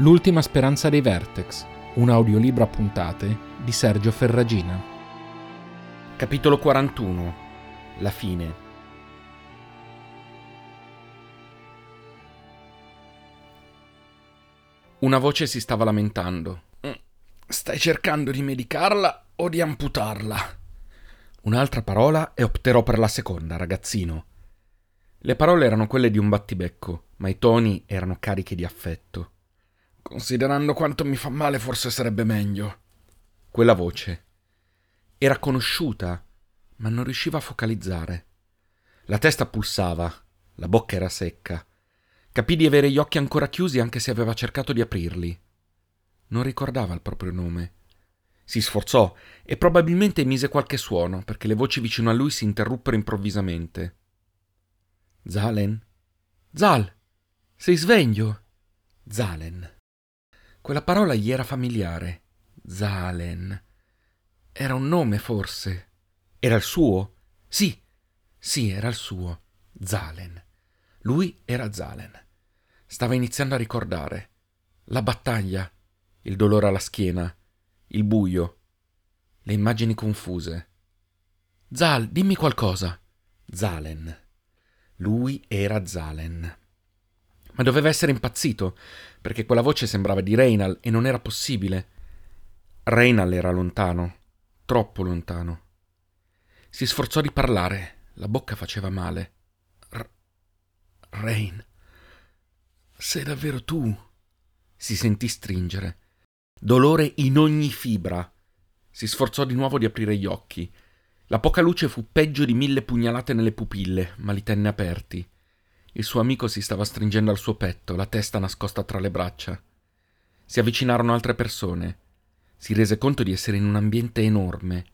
L'ultima speranza dei Vertex, un audiolibro a puntate di Sergio Ferragina. Capitolo 41 La fine Una voce si stava lamentando. Mm, stai cercando di medicarla o di amputarla? Un'altra parola e opterò per la seconda, ragazzino. Le parole erano quelle di un battibecco, ma i toni erano carichi di affetto. Considerando quanto mi fa male, forse sarebbe meglio. Quella voce era conosciuta, ma non riusciva a focalizzare. La testa pulsava, la bocca era secca. Capì di avere gli occhi ancora chiusi anche se aveva cercato di aprirli. Non ricordava il proprio nome. Si sforzò e probabilmente emise qualche suono perché le voci vicino a lui si interruppero improvvisamente. Zalen? Zal! Sei sveglio? Zalen. Quella parola gli era familiare. Zalen. Era un nome, forse. Era il suo? Sì, sì, era il suo. Zalen. Lui era Zalen. Stava iniziando a ricordare. La battaglia, il dolore alla schiena, il buio, le immagini confuse. Zal, dimmi qualcosa. Zalen. Lui era Zalen ma doveva essere impazzito, perché quella voce sembrava di Reynal e non era possibile. Reynal era lontano, troppo lontano. Si sforzò di parlare, la bocca faceva male. R- Rain, sei davvero tu? Si sentì stringere. Dolore in ogni fibra. Si sforzò di nuovo di aprire gli occhi. La poca luce fu peggio di mille pugnalate nelle pupille, ma li tenne aperti. Il suo amico si stava stringendo al suo petto, la testa nascosta tra le braccia. Si avvicinarono altre persone. Si rese conto di essere in un ambiente enorme.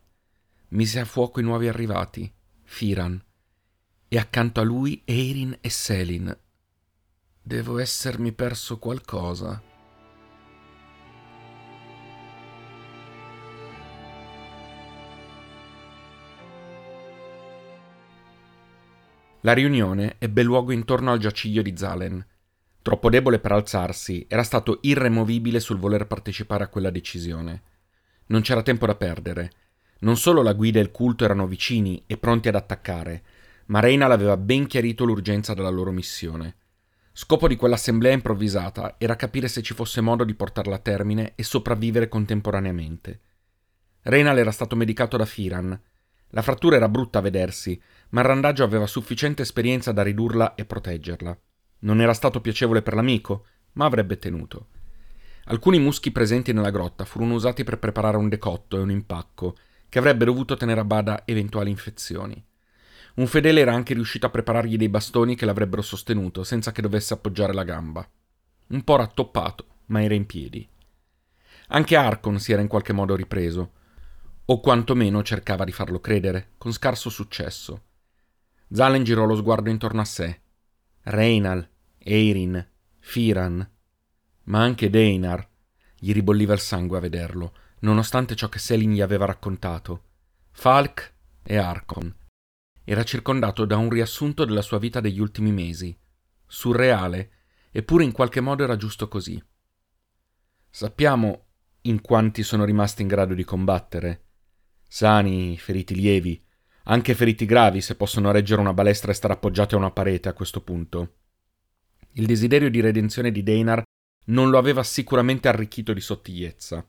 Mise a fuoco i nuovi arrivati, Firan, e accanto a lui Eirin e Selin. Devo essermi perso qualcosa. La riunione ebbe luogo intorno al giaciglio di Zalen. Troppo debole per alzarsi, era stato irremovibile sul voler partecipare a quella decisione. Non c'era tempo da perdere. Non solo la guida e il culto erano vicini e pronti ad attaccare, ma Reina l'aveva ben chiarito l'urgenza della loro missione. Scopo di quell'assemblea improvvisata era capire se ci fosse modo di portarla a termine e sopravvivere contemporaneamente. Reynal era stato medicato da Firan. La frattura era brutta a vedersi, ma il randaggio aveva sufficiente esperienza da ridurla e proteggerla. Non era stato piacevole per l'amico, ma avrebbe tenuto. Alcuni muschi presenti nella grotta furono usati per preparare un decotto e un impacco, che avrebbe dovuto tenere a bada eventuali infezioni. Un fedele era anche riuscito a preparargli dei bastoni che l'avrebbero sostenuto senza che dovesse appoggiare la gamba. Un po' rattoppato, ma era in piedi. Anche Arcon si era in qualche modo ripreso, o quantomeno cercava di farlo credere, con scarso successo. Zalen girò lo sguardo intorno a sé. Reinal, Eirin, Firan, ma anche Deinar. Gli ribolliva il sangue a vederlo, nonostante ciò che Selin gli aveva raccontato. Falk e Arcon. Era circondato da un riassunto della sua vita degli ultimi mesi. Surreale, eppure in qualche modo era giusto così. Sappiamo in quanti sono rimasti in grado di combattere. Sani, feriti lievi, anche feriti gravi se possono reggere una balestra e stare appoggiati a una parete a questo punto. Il desiderio di redenzione di Deinar non lo aveva sicuramente arricchito di sottigliezza.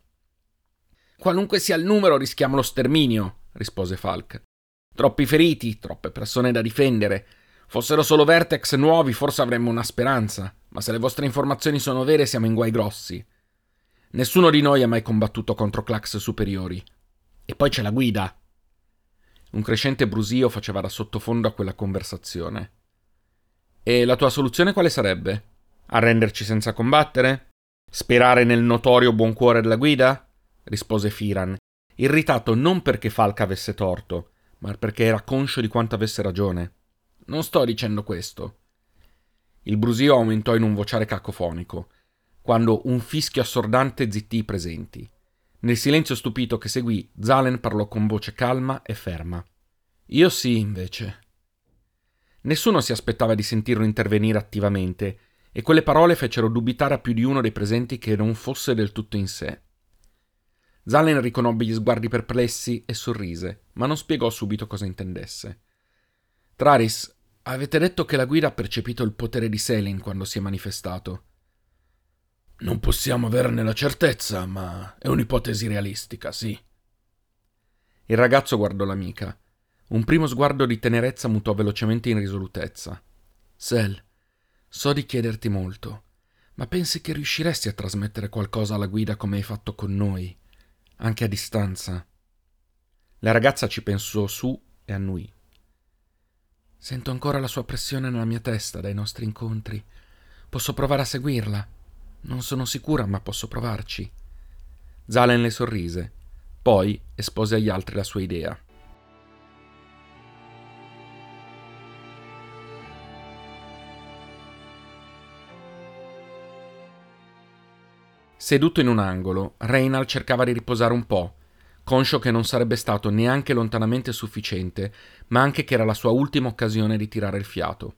Qualunque sia il numero, rischiamo lo sterminio, rispose Falk. Troppi feriti, troppe persone da difendere. Fossero solo Vertex nuovi, forse avremmo una speranza, ma se le vostre informazioni sono vere, siamo in guai grossi. Nessuno di noi ha mai combattuto contro Clax superiori. E poi c'è la guida. Un crescente brusio faceva da sottofondo a quella conversazione. E la tua soluzione quale sarebbe? Arrenderci senza combattere? Sperare nel notorio buon cuore della guida? rispose Firan, irritato non perché Falca avesse torto, ma perché era conscio di quanto avesse ragione. Non sto dicendo questo. Il brusio aumentò in un vociare cacofonico, quando un fischio assordante zittì i presenti. Nel silenzio stupito che seguì, Zalen parlò con voce calma e ferma. Io sì, invece. Nessuno si aspettava di sentirlo intervenire attivamente, e quelle parole fecero dubitare a più di uno dei presenti che non fosse del tutto in sé. Zalen riconobbe gli sguardi perplessi e sorrise, ma non spiegò subito cosa intendesse. Traris, avete detto che la guida ha percepito il potere di Selin quando si è manifestato. Non possiamo averne la certezza, ma è un'ipotesi realistica, sì. Il ragazzo guardò l'amica. Un primo sguardo di tenerezza mutò velocemente in risolutezza. Sel, So di chiederti molto, ma pensi che riusciresti a trasmettere qualcosa alla guida come hai fatto con noi, anche a distanza? La ragazza ci pensò su e annuì. Sento ancora la sua pressione nella mia testa dai nostri incontri. Posso provare a seguirla. Non sono sicura, ma posso provarci. Zalen le sorrise, poi espose agli altri la sua idea. Seduto in un angolo, Reynald cercava di riposare un po', conscio che non sarebbe stato neanche lontanamente sufficiente, ma anche che era la sua ultima occasione di tirare il fiato.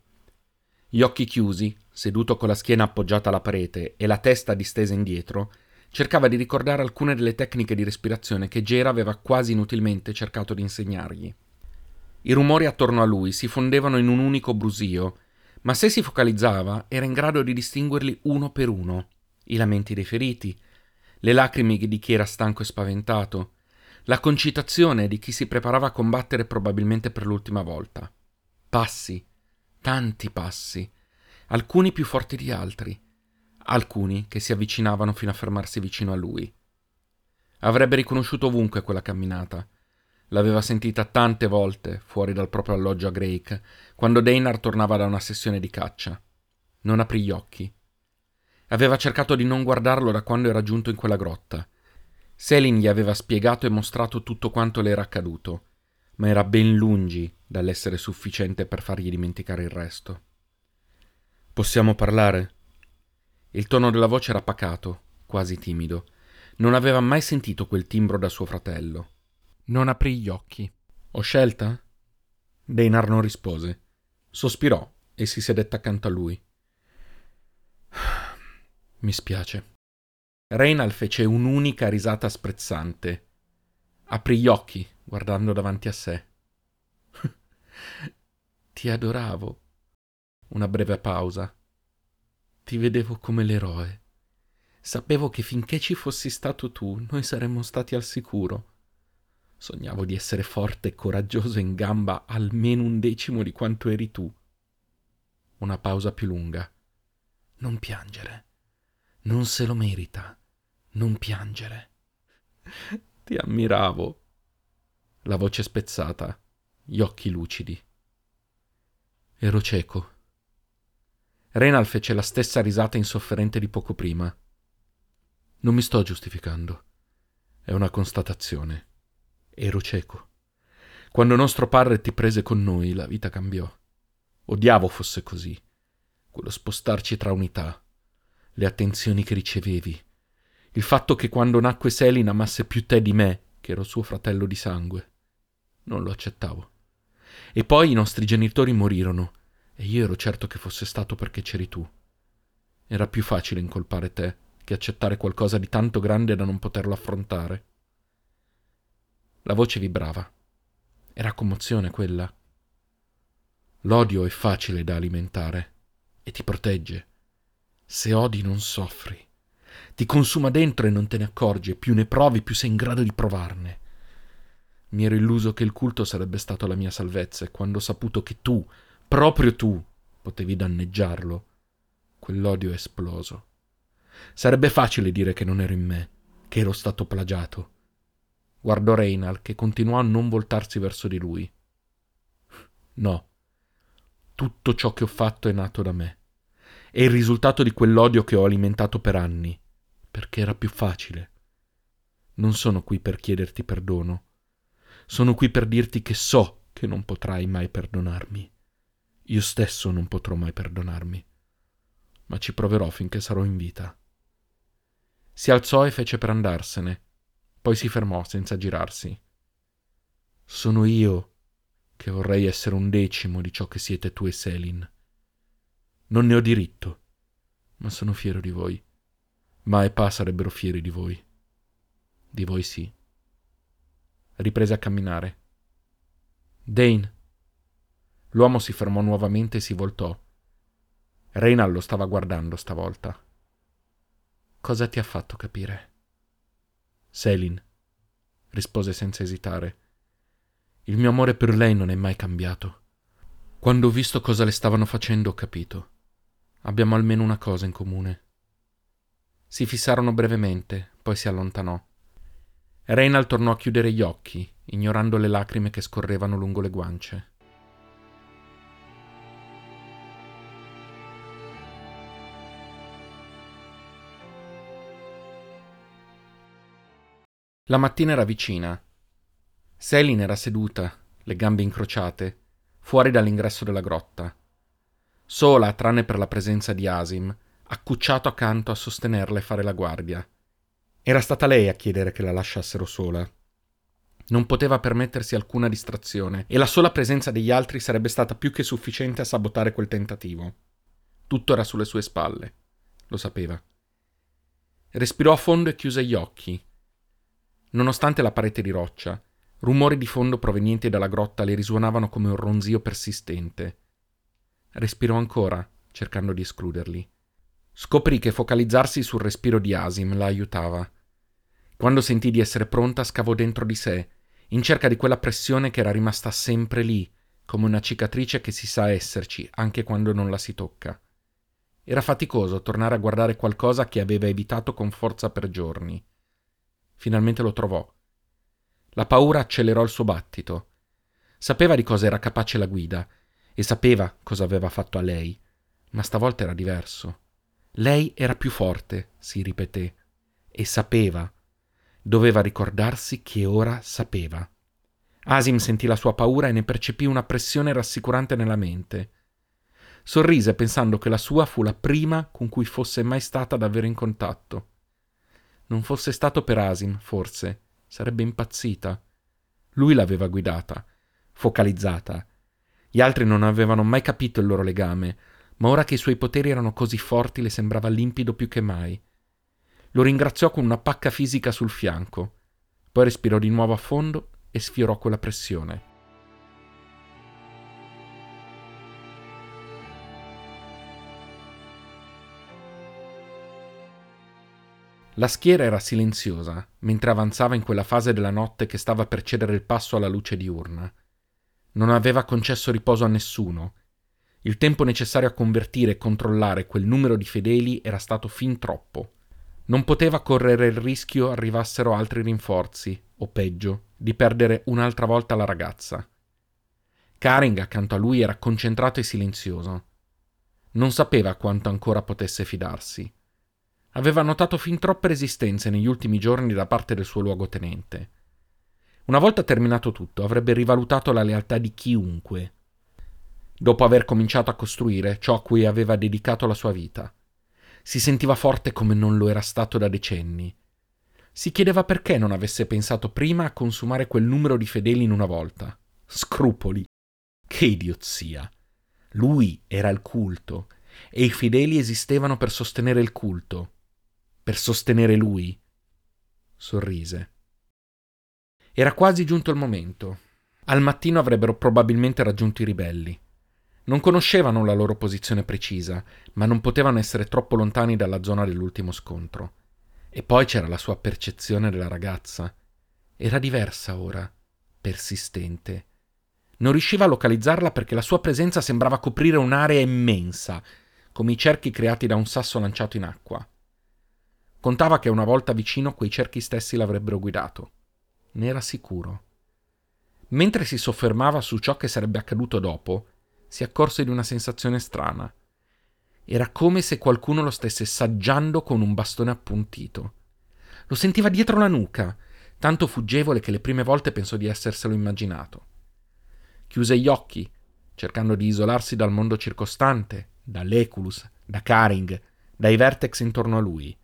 Gli occhi chiusi, seduto con la schiena appoggiata alla parete e la testa distesa indietro, cercava di ricordare alcune delle tecniche di respirazione che Gera aveva quasi inutilmente cercato di insegnargli. I rumori attorno a lui si fondevano in un unico brusio, ma se si focalizzava era in grado di distinguerli uno per uno i lamenti dei feriti, le lacrime di chi era stanco e spaventato, la concitazione di chi si preparava a combattere probabilmente per l'ultima volta. Passi, tanti passi, alcuni più forti di altri, alcuni che si avvicinavano fino a fermarsi vicino a lui. Avrebbe riconosciuto ovunque quella camminata. L'aveva sentita tante volte fuori dal proprio alloggio a Drake, quando Deinar tornava da una sessione di caccia. Non aprì gli occhi. Aveva cercato di non guardarlo da quando era giunto in quella grotta. Selin gli aveva spiegato e mostrato tutto quanto le era accaduto, ma era ben lungi dall'essere sufficiente per fargli dimenticare il resto. Possiamo parlare? Il tono della voce era pacato, quasi timido. Non aveva mai sentito quel timbro da suo fratello. Non aprì gli occhi. Ho scelta? Deinar non rispose. Sospirò e si sedette accanto a lui. Mi spiace. Reynal fece un'unica risata sprezzante. Aprì gli occhi, guardando davanti a sé. Ti adoravo. Una breve pausa. Ti vedevo come l'eroe. Sapevo che finché ci fossi stato tu, noi saremmo stati al sicuro. Sognavo di essere forte e coraggioso in gamba almeno un decimo di quanto eri tu. Una pausa più lunga. Non piangere. Non se lo merita. Non piangere. Ti ammiravo. La voce spezzata, gli occhi lucidi. Ero cieco. Renal fece la stessa risata insofferente di poco prima. Non mi sto giustificando. È una constatazione. Ero cieco. Quando nostro padre ti prese con noi, la vita cambiò. Odiavo fosse così. Quello spostarci tra unità le attenzioni che ricevevi, il fatto che quando nacque Selin amasse più te di me, che ero suo fratello di sangue. Non lo accettavo. E poi i nostri genitori morirono, e io ero certo che fosse stato perché c'eri tu. Era più facile incolpare te che accettare qualcosa di tanto grande da non poterlo affrontare. La voce vibrava. Era commozione quella. L'odio è facile da alimentare e ti protegge. Se odi non soffri. Ti consuma dentro e non te ne accorgi, più ne provi, più sei in grado di provarne. Mi ero illuso che il culto sarebbe stato la mia salvezza, e quando ho saputo che tu, proprio tu, potevi danneggiarlo, quell'odio è esploso. Sarebbe facile dire che non ero in me, che ero stato plagiato. Guardò Reynal, che continuò a non voltarsi verso di lui. No, tutto ciò che ho fatto è nato da me è il risultato di quell'odio che ho alimentato per anni, perché era più facile. Non sono qui per chiederti perdono, sono qui per dirti che so che non potrai mai perdonarmi. Io stesso non potrò mai perdonarmi, ma ci proverò finché sarò in vita. Si alzò e fece per andarsene, poi si fermò senza girarsi. Sono io che vorrei essere un decimo di ciò che siete tu e Selin non ne ho diritto. ma sono fiero di voi. Ma e Pa sarebbero fieri di voi. Di voi sì. Riprese a camminare. Dane. L'uomo si fermò nuovamente e si voltò. Reynald lo stava guardando stavolta. Cosa ti ha fatto capire? Selin, rispose senza esitare. Il mio amore per lei non è mai cambiato. Quando ho visto cosa le stavano facendo ho capito. Abbiamo almeno una cosa in comune. Si fissarono brevemente, poi si allontanò. Reynald tornò a chiudere gli occhi, ignorando le lacrime che scorrevano lungo le guance. La mattina era vicina. Selin era seduta, le gambe incrociate, fuori dall'ingresso della grotta. Sola, tranne per la presenza di Asim, accucciato accanto a sostenerla e fare la guardia. Era stata lei a chiedere che la lasciassero sola. Non poteva permettersi alcuna distrazione e la sola presenza degli altri sarebbe stata più che sufficiente a sabotare quel tentativo. Tutto era sulle sue spalle. Lo sapeva. Respirò a fondo e chiuse gli occhi, Nonostante la parete di roccia, rumori di fondo provenienti dalla grotta le risuonavano come un ronzio persistente. Respirò ancora, cercando di escluderli. Scoprì che focalizzarsi sul respiro di Asim la aiutava. Quando sentì di essere pronta, scavò dentro di sé, in cerca di quella pressione che era rimasta sempre lì, come una cicatrice che si sa esserci anche quando non la si tocca. Era faticoso tornare a guardare qualcosa che aveva evitato con forza per giorni. Finalmente lo trovò. La paura accelerò il suo battito. Sapeva di cosa era capace la guida e sapeva cosa aveva fatto a lei, ma stavolta era diverso. Lei era più forte, si ripeté, e sapeva. Doveva ricordarsi che ora sapeva. Asim sentì la sua paura e ne percepì una pressione rassicurante nella mente. Sorrise pensando che la sua fu la prima con cui fosse mai stata davvero in contatto. Non fosse stato per Asim, forse, sarebbe impazzita. Lui l'aveva guidata, focalizzata. Gli altri non avevano mai capito il loro legame, ma ora che i suoi poteri erano così forti le sembrava limpido più che mai. Lo ringraziò con una pacca fisica sul fianco, poi respirò di nuovo a fondo e sfiorò quella pressione. La schiera era silenziosa, mentre avanzava in quella fase della notte che stava per cedere il passo alla luce diurna. Non aveva concesso riposo a nessuno. Il tempo necessario a convertire e controllare quel numero di fedeli era stato fin troppo. Non poteva correre il rischio arrivassero altri rinforzi, o peggio, di perdere un'altra volta la ragazza. Karing accanto a lui era concentrato e silenzioso. Non sapeva quanto ancora potesse fidarsi aveva notato fin troppe resistenze negli ultimi giorni da parte del suo luogotenente. Una volta terminato tutto, avrebbe rivalutato la lealtà di chiunque, dopo aver cominciato a costruire ciò a cui aveva dedicato la sua vita. Si sentiva forte come non lo era stato da decenni. Si chiedeva perché non avesse pensato prima a consumare quel numero di fedeli in una volta. Scrupoli. Che idiozia. Lui era il culto, e i fedeli esistevano per sostenere il culto per sostenere lui. Sorrise. Era quasi giunto il momento. Al mattino avrebbero probabilmente raggiunto i ribelli. Non conoscevano la loro posizione precisa, ma non potevano essere troppo lontani dalla zona dell'ultimo scontro. E poi c'era la sua percezione della ragazza. Era diversa ora, persistente. Non riusciva a localizzarla perché la sua presenza sembrava coprire un'area immensa, come i cerchi creati da un sasso lanciato in acqua. Contava che una volta vicino quei cerchi stessi l'avrebbero guidato. Ne era sicuro. Mentre si soffermava su ciò che sarebbe accaduto dopo, si accorse di una sensazione strana. Era come se qualcuno lo stesse saggiando con un bastone appuntito. Lo sentiva dietro la nuca, tanto fuggevole che le prime volte pensò di esserselo immaginato. Chiuse gli occhi, cercando di isolarsi dal mondo circostante, dall'Eculus, da Karing, dai vertex intorno a lui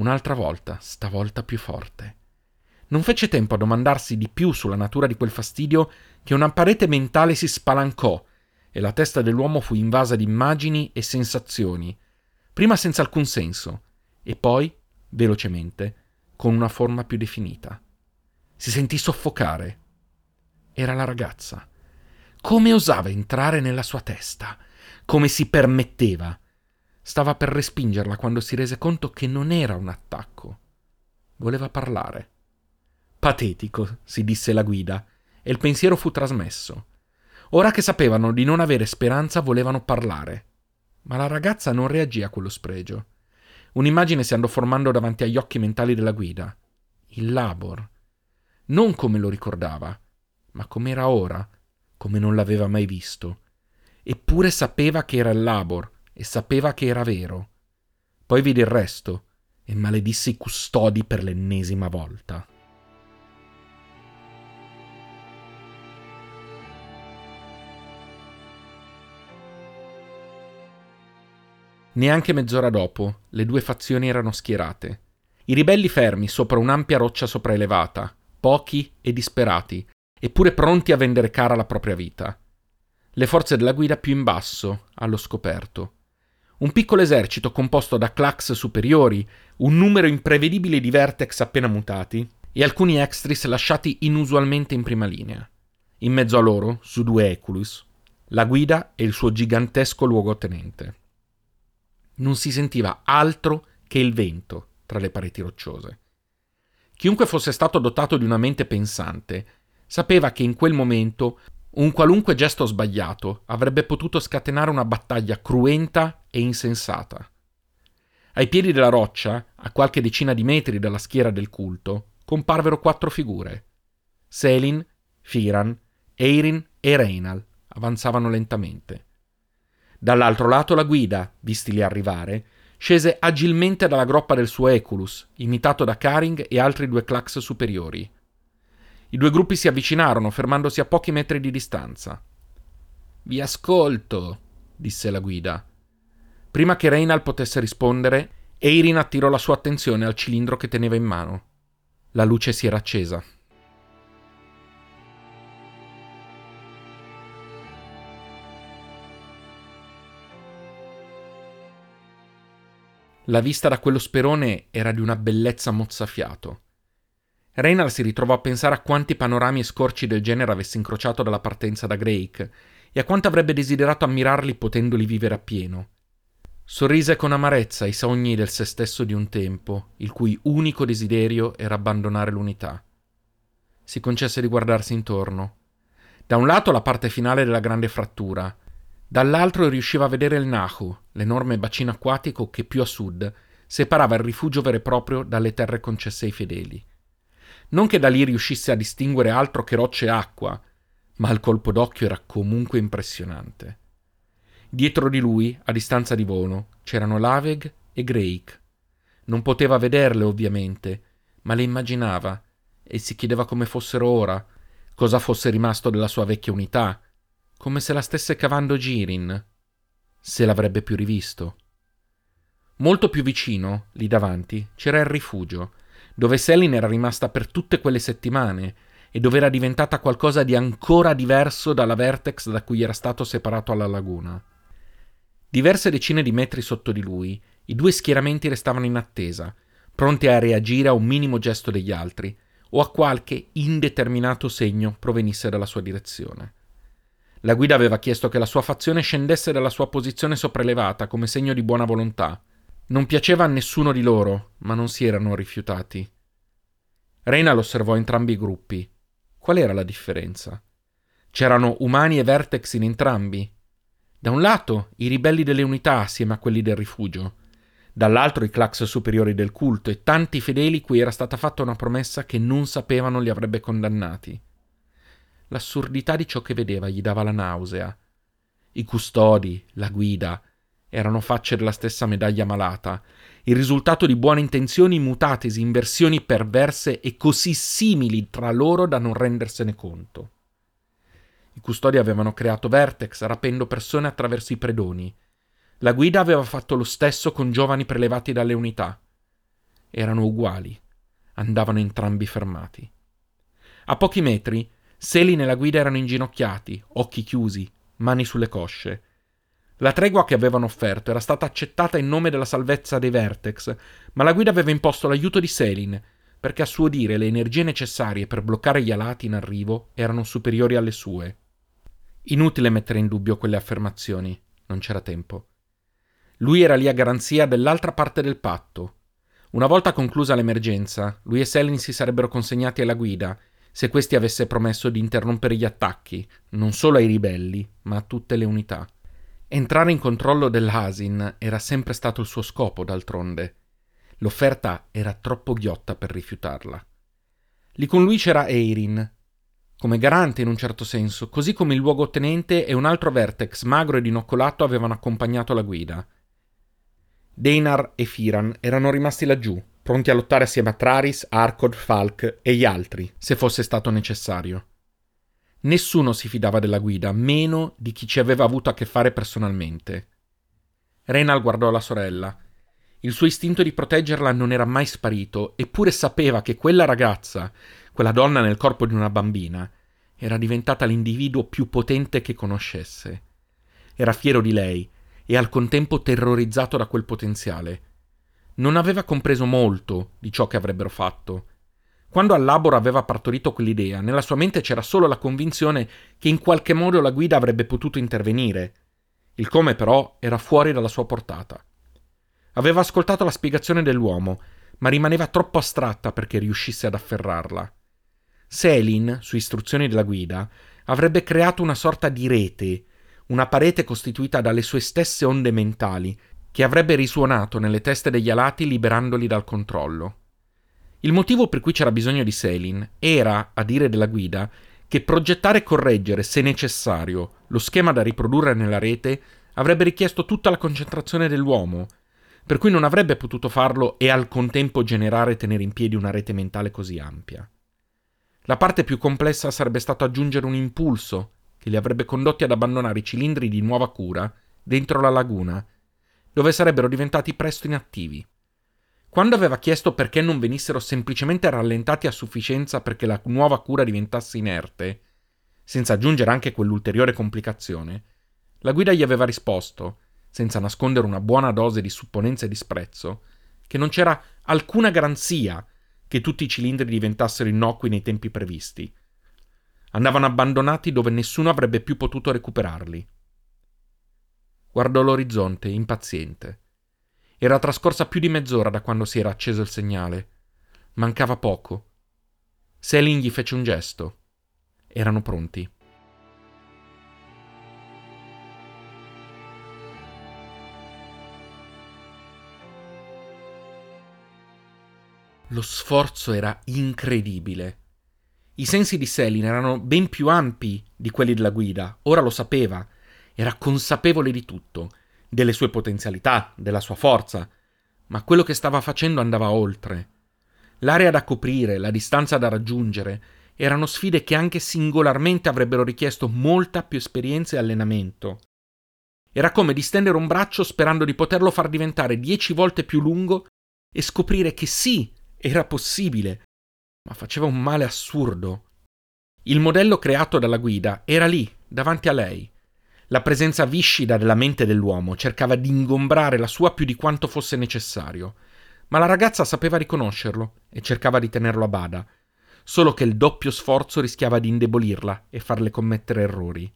un'altra volta, stavolta più forte. Non fece tempo a domandarsi di più sulla natura di quel fastidio che una parete mentale si spalancò e la testa dell'uomo fu invasa di immagini e sensazioni, prima senza alcun senso e poi, velocemente, con una forma più definita. Si sentì soffocare. Era la ragazza. Come osava entrare nella sua testa? Come si permetteva? Stava per respingerla quando si rese conto che non era un attacco. Voleva parlare. Patetico, si disse la guida, e il pensiero fu trasmesso. Ora che sapevano di non avere speranza, volevano parlare. Ma la ragazza non reagì a quello spregio. Un'immagine si andò formando davanti agli occhi mentali della guida. Il Labor. Non come lo ricordava, ma come era ora, come non l'aveva mai visto. Eppure sapeva che era il Labor e sapeva che era vero. Poi vide il resto e maledisse i custodi per l'ennesima volta. Neanche mezz'ora dopo, le due fazioni erano schierate. I ribelli fermi sopra un'ampia roccia sopraelevata, pochi e disperati, eppure pronti a vendere cara la propria vita. Le forze della guida più in basso, allo scoperto. Un piccolo esercito composto da clax superiori, un numero imprevedibile di vertex appena mutati e alcuni extris lasciati inusualmente in prima linea. In mezzo a loro, su due Eculus, la guida e il suo gigantesco luogotenente non si sentiva altro che il vento tra le pareti rocciose. Chiunque fosse stato dotato di una mente pensante sapeva che in quel momento un qualunque gesto sbagliato avrebbe potuto scatenare una battaglia cruenta e insensata. Ai piedi della roccia, a qualche decina di metri dalla schiera del culto, comparvero quattro figure. Selin, Firan, Eirin e Reinal avanzavano lentamente. Dall'altro lato la guida, vistili arrivare, scese agilmente dalla groppa del suo Eculus, imitato da Karing e altri due clax superiori. I due gruppi si avvicinarono, fermandosi a pochi metri di distanza. Vi ascolto, disse la guida. Prima che Reinal potesse rispondere, Eirin attirò la sua attenzione al cilindro che teneva in mano. La luce si era accesa. La vista da quello sperone era di una bellezza mozzafiato. Reynald si ritrovò a pensare a quanti panorami e scorci del genere avesse incrociato dalla partenza da Drake e a quanto avrebbe desiderato ammirarli potendoli vivere appieno. Sorrise con amarezza ai sogni del se stesso di un tempo, il cui unico desiderio era abbandonare l'unità. Si concesse di guardarsi intorno. Da un lato la parte finale della grande frattura, Dall'altro riusciva a vedere il Nahu, l'enorme bacino acquatico che più a sud separava il rifugio vero e proprio dalle terre concesse ai fedeli. Non che da lì riuscisse a distinguere altro che rocce e acqua, ma il colpo d'occhio era comunque impressionante. Dietro di lui, a distanza di volo, c'erano Laveg e Greik. Non poteva vederle, ovviamente, ma le immaginava e si chiedeva come fossero ora, cosa fosse rimasto della sua vecchia unità, come se la stesse cavando Girin, se l'avrebbe più rivisto. Molto più vicino, lì davanti, c'era il rifugio, dove Selin era rimasta per tutte quelle settimane e dove era diventata qualcosa di ancora diverso dalla vertex da cui era stato separato alla laguna. Diverse decine di metri sotto di lui, i due schieramenti restavano in attesa, pronti a reagire a un minimo gesto degli altri o a qualche indeterminato segno provenisse dalla sua direzione. La guida aveva chiesto che la sua fazione scendesse dalla sua posizione sopraelevata come segno di buona volontà. Non piaceva a nessuno di loro, ma non si erano rifiutati. Reina osservò entrambi i gruppi. Qual era la differenza? C'erano umani e vertex in entrambi. Da un lato i ribelli delle unità assieme a quelli del rifugio, dall'altro i clax superiori del culto e tanti fedeli cui era stata fatta una promessa che non sapevano li avrebbe condannati. L'assurdità di ciò che vedeva gli dava la nausea. I custodi, la guida, erano facce della stessa medaglia malata, il risultato di buone intenzioni mutatesi in versioni perverse e così simili tra loro da non rendersene conto. I custodi avevano creato Vertex rapendo persone attraverso i predoni. La guida aveva fatto lo stesso con giovani prelevati dalle unità. Erano uguali, andavano entrambi fermati. A pochi metri Selin e la guida erano inginocchiati, occhi chiusi, mani sulle cosce. La tregua che avevano offerto era stata accettata in nome della salvezza dei Vertex, ma la guida aveva imposto l'aiuto di Selin, perché a suo dire le energie necessarie per bloccare gli alati in arrivo erano superiori alle sue. Inutile mettere in dubbio quelle affermazioni, non c'era tempo. Lui era lì a garanzia dell'altra parte del patto. Una volta conclusa l'emergenza, lui e Selin si sarebbero consegnati alla guida, se questi avesse promesso di interrompere gli attacchi, non solo ai ribelli, ma a tutte le unità. Entrare in controllo dell'Asin era sempre stato il suo scopo, d'altronde. L'offerta era troppo ghiotta per rifiutarla. Lì con lui c'era Eirin, come garante in un certo senso, così come il luogotenente e un altro Vertex magro ed inoccolato avevano accompagnato la guida. Deinar e Firan erano rimasti laggiù, pronti a lottare assieme a Traris, Arkod, Falk e gli altri, se fosse stato necessario. Nessuno si fidava della guida, meno di chi ci aveva avuto a che fare personalmente. Renal guardò la sorella. Il suo istinto di proteggerla non era mai sparito, eppure sapeva che quella ragazza, quella donna nel corpo di una bambina, era diventata l'individuo più potente che conoscesse. Era fiero di lei e al contempo terrorizzato da quel potenziale. Non aveva compreso molto di ciò che avrebbero fatto, quando Allabor aveva partorito quell'idea, nella sua mente c'era solo la convinzione che in qualche modo la guida avrebbe potuto intervenire. Il come però era fuori dalla sua portata. Aveva ascoltato la spiegazione dell'uomo, ma rimaneva troppo astratta perché riuscisse ad afferrarla. Selin, su istruzioni della guida, avrebbe creato una sorta di rete, una parete costituita dalle sue stesse onde mentali, che avrebbe risuonato nelle teste degli alati liberandoli dal controllo. Il motivo per cui c'era bisogno di Selin era, a dire della guida, che progettare e correggere, se necessario, lo schema da riprodurre nella rete avrebbe richiesto tutta la concentrazione dell'uomo, per cui non avrebbe potuto farlo e al contempo generare e tenere in piedi una rete mentale così ampia. La parte più complessa sarebbe stato aggiungere un impulso che li avrebbe condotti ad abbandonare i cilindri di nuova cura dentro la laguna, dove sarebbero diventati presto inattivi. Quando aveva chiesto perché non venissero semplicemente rallentati a sufficienza perché la nuova cura diventasse inerte, senza aggiungere anche quell'ulteriore complicazione, la guida gli aveva risposto, senza nascondere una buona dose di supponenza e disprezzo, che non c'era alcuna garanzia che tutti i cilindri diventassero innocui nei tempi previsti. Andavano abbandonati dove nessuno avrebbe più potuto recuperarli. Guardò l'orizzonte, impaziente. Era trascorsa più di mezz'ora da quando si era acceso il segnale. Mancava poco. Selin gli fece un gesto. Erano pronti. Lo sforzo era incredibile. I sensi di Selin erano ben più ampi di quelli della guida, ora lo sapeva, era consapevole di tutto delle sue potenzialità, della sua forza, ma quello che stava facendo andava oltre. L'area da coprire, la distanza da raggiungere, erano sfide che anche singolarmente avrebbero richiesto molta più esperienza e allenamento. Era come distendere un braccio sperando di poterlo far diventare dieci volte più lungo e scoprire che sì, era possibile, ma faceva un male assurdo. Il modello creato dalla guida era lì, davanti a lei, la presenza viscida della mente dell'uomo cercava di ingombrare la sua più di quanto fosse necessario, ma la ragazza sapeva riconoscerlo e cercava di tenerlo a bada, solo che il doppio sforzo rischiava di indebolirla e farle commettere errori.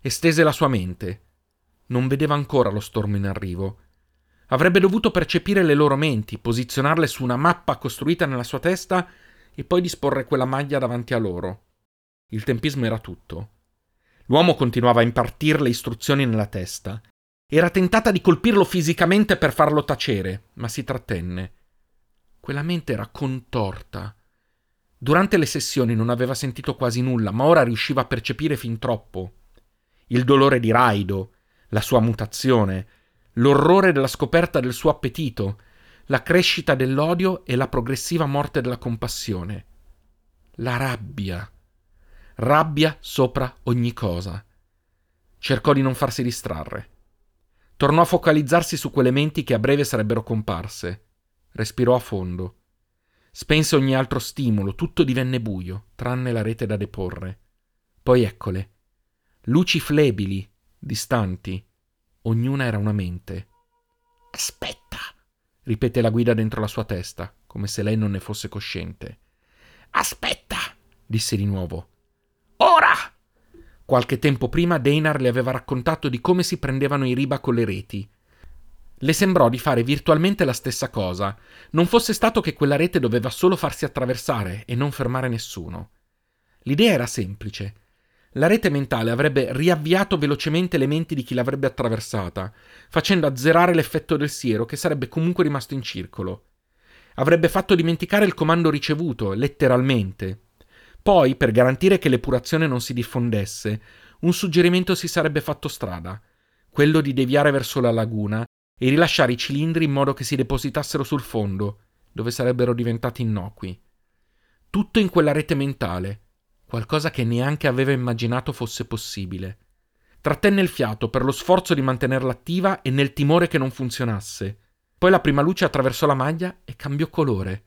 Estese la sua mente. Non vedeva ancora lo stormo in arrivo. Avrebbe dovuto percepire le loro menti, posizionarle su una mappa costruita nella sua testa e poi disporre quella maglia davanti a loro. Il tempismo era tutto. L'uomo continuava a impartirle istruzioni nella testa. Era tentata di colpirlo fisicamente per farlo tacere, ma si trattenne. Quella mente era contorta. Durante le sessioni non aveva sentito quasi nulla, ma ora riusciva a percepire fin troppo. Il dolore di Raido, la sua mutazione, l'orrore della scoperta del suo appetito, la crescita dell'odio e la progressiva morte della compassione. La rabbia rabbia sopra ogni cosa. Cercò di non farsi distrarre. Tornò a focalizzarsi su quelle menti che a breve sarebbero comparse. Respirò a fondo. Spense ogni altro stimolo, tutto divenne buio, tranne la rete da deporre. Poi eccole. Luci flebili, distanti, Ognuna era una mente. Aspetta, ripete la guida dentro la sua testa, come se lei non ne fosse cosciente. Aspetta, disse di nuovo. Ora! Qualche tempo prima Deinar le aveva raccontato di come si prendevano i riba con le reti. Le sembrò di fare virtualmente la stessa cosa, non fosse stato che quella rete doveva solo farsi attraversare e non fermare nessuno. L'idea era semplice. La rete mentale avrebbe riavviato velocemente le menti di chi l'avrebbe attraversata, facendo azzerare l'effetto del siero che sarebbe comunque rimasto in circolo. Avrebbe fatto dimenticare il comando ricevuto, letteralmente. Poi, per garantire che l'epurazione non si diffondesse, un suggerimento si sarebbe fatto strada, quello di deviare verso la laguna e rilasciare i cilindri in modo che si depositassero sul fondo, dove sarebbero diventati innocui. Tutto in quella rete mentale, qualcosa che neanche aveva immaginato fosse possibile. Trattenne il fiato per lo sforzo di mantenerla attiva e nel timore che non funzionasse. Poi la prima luce attraversò la maglia e cambiò colore.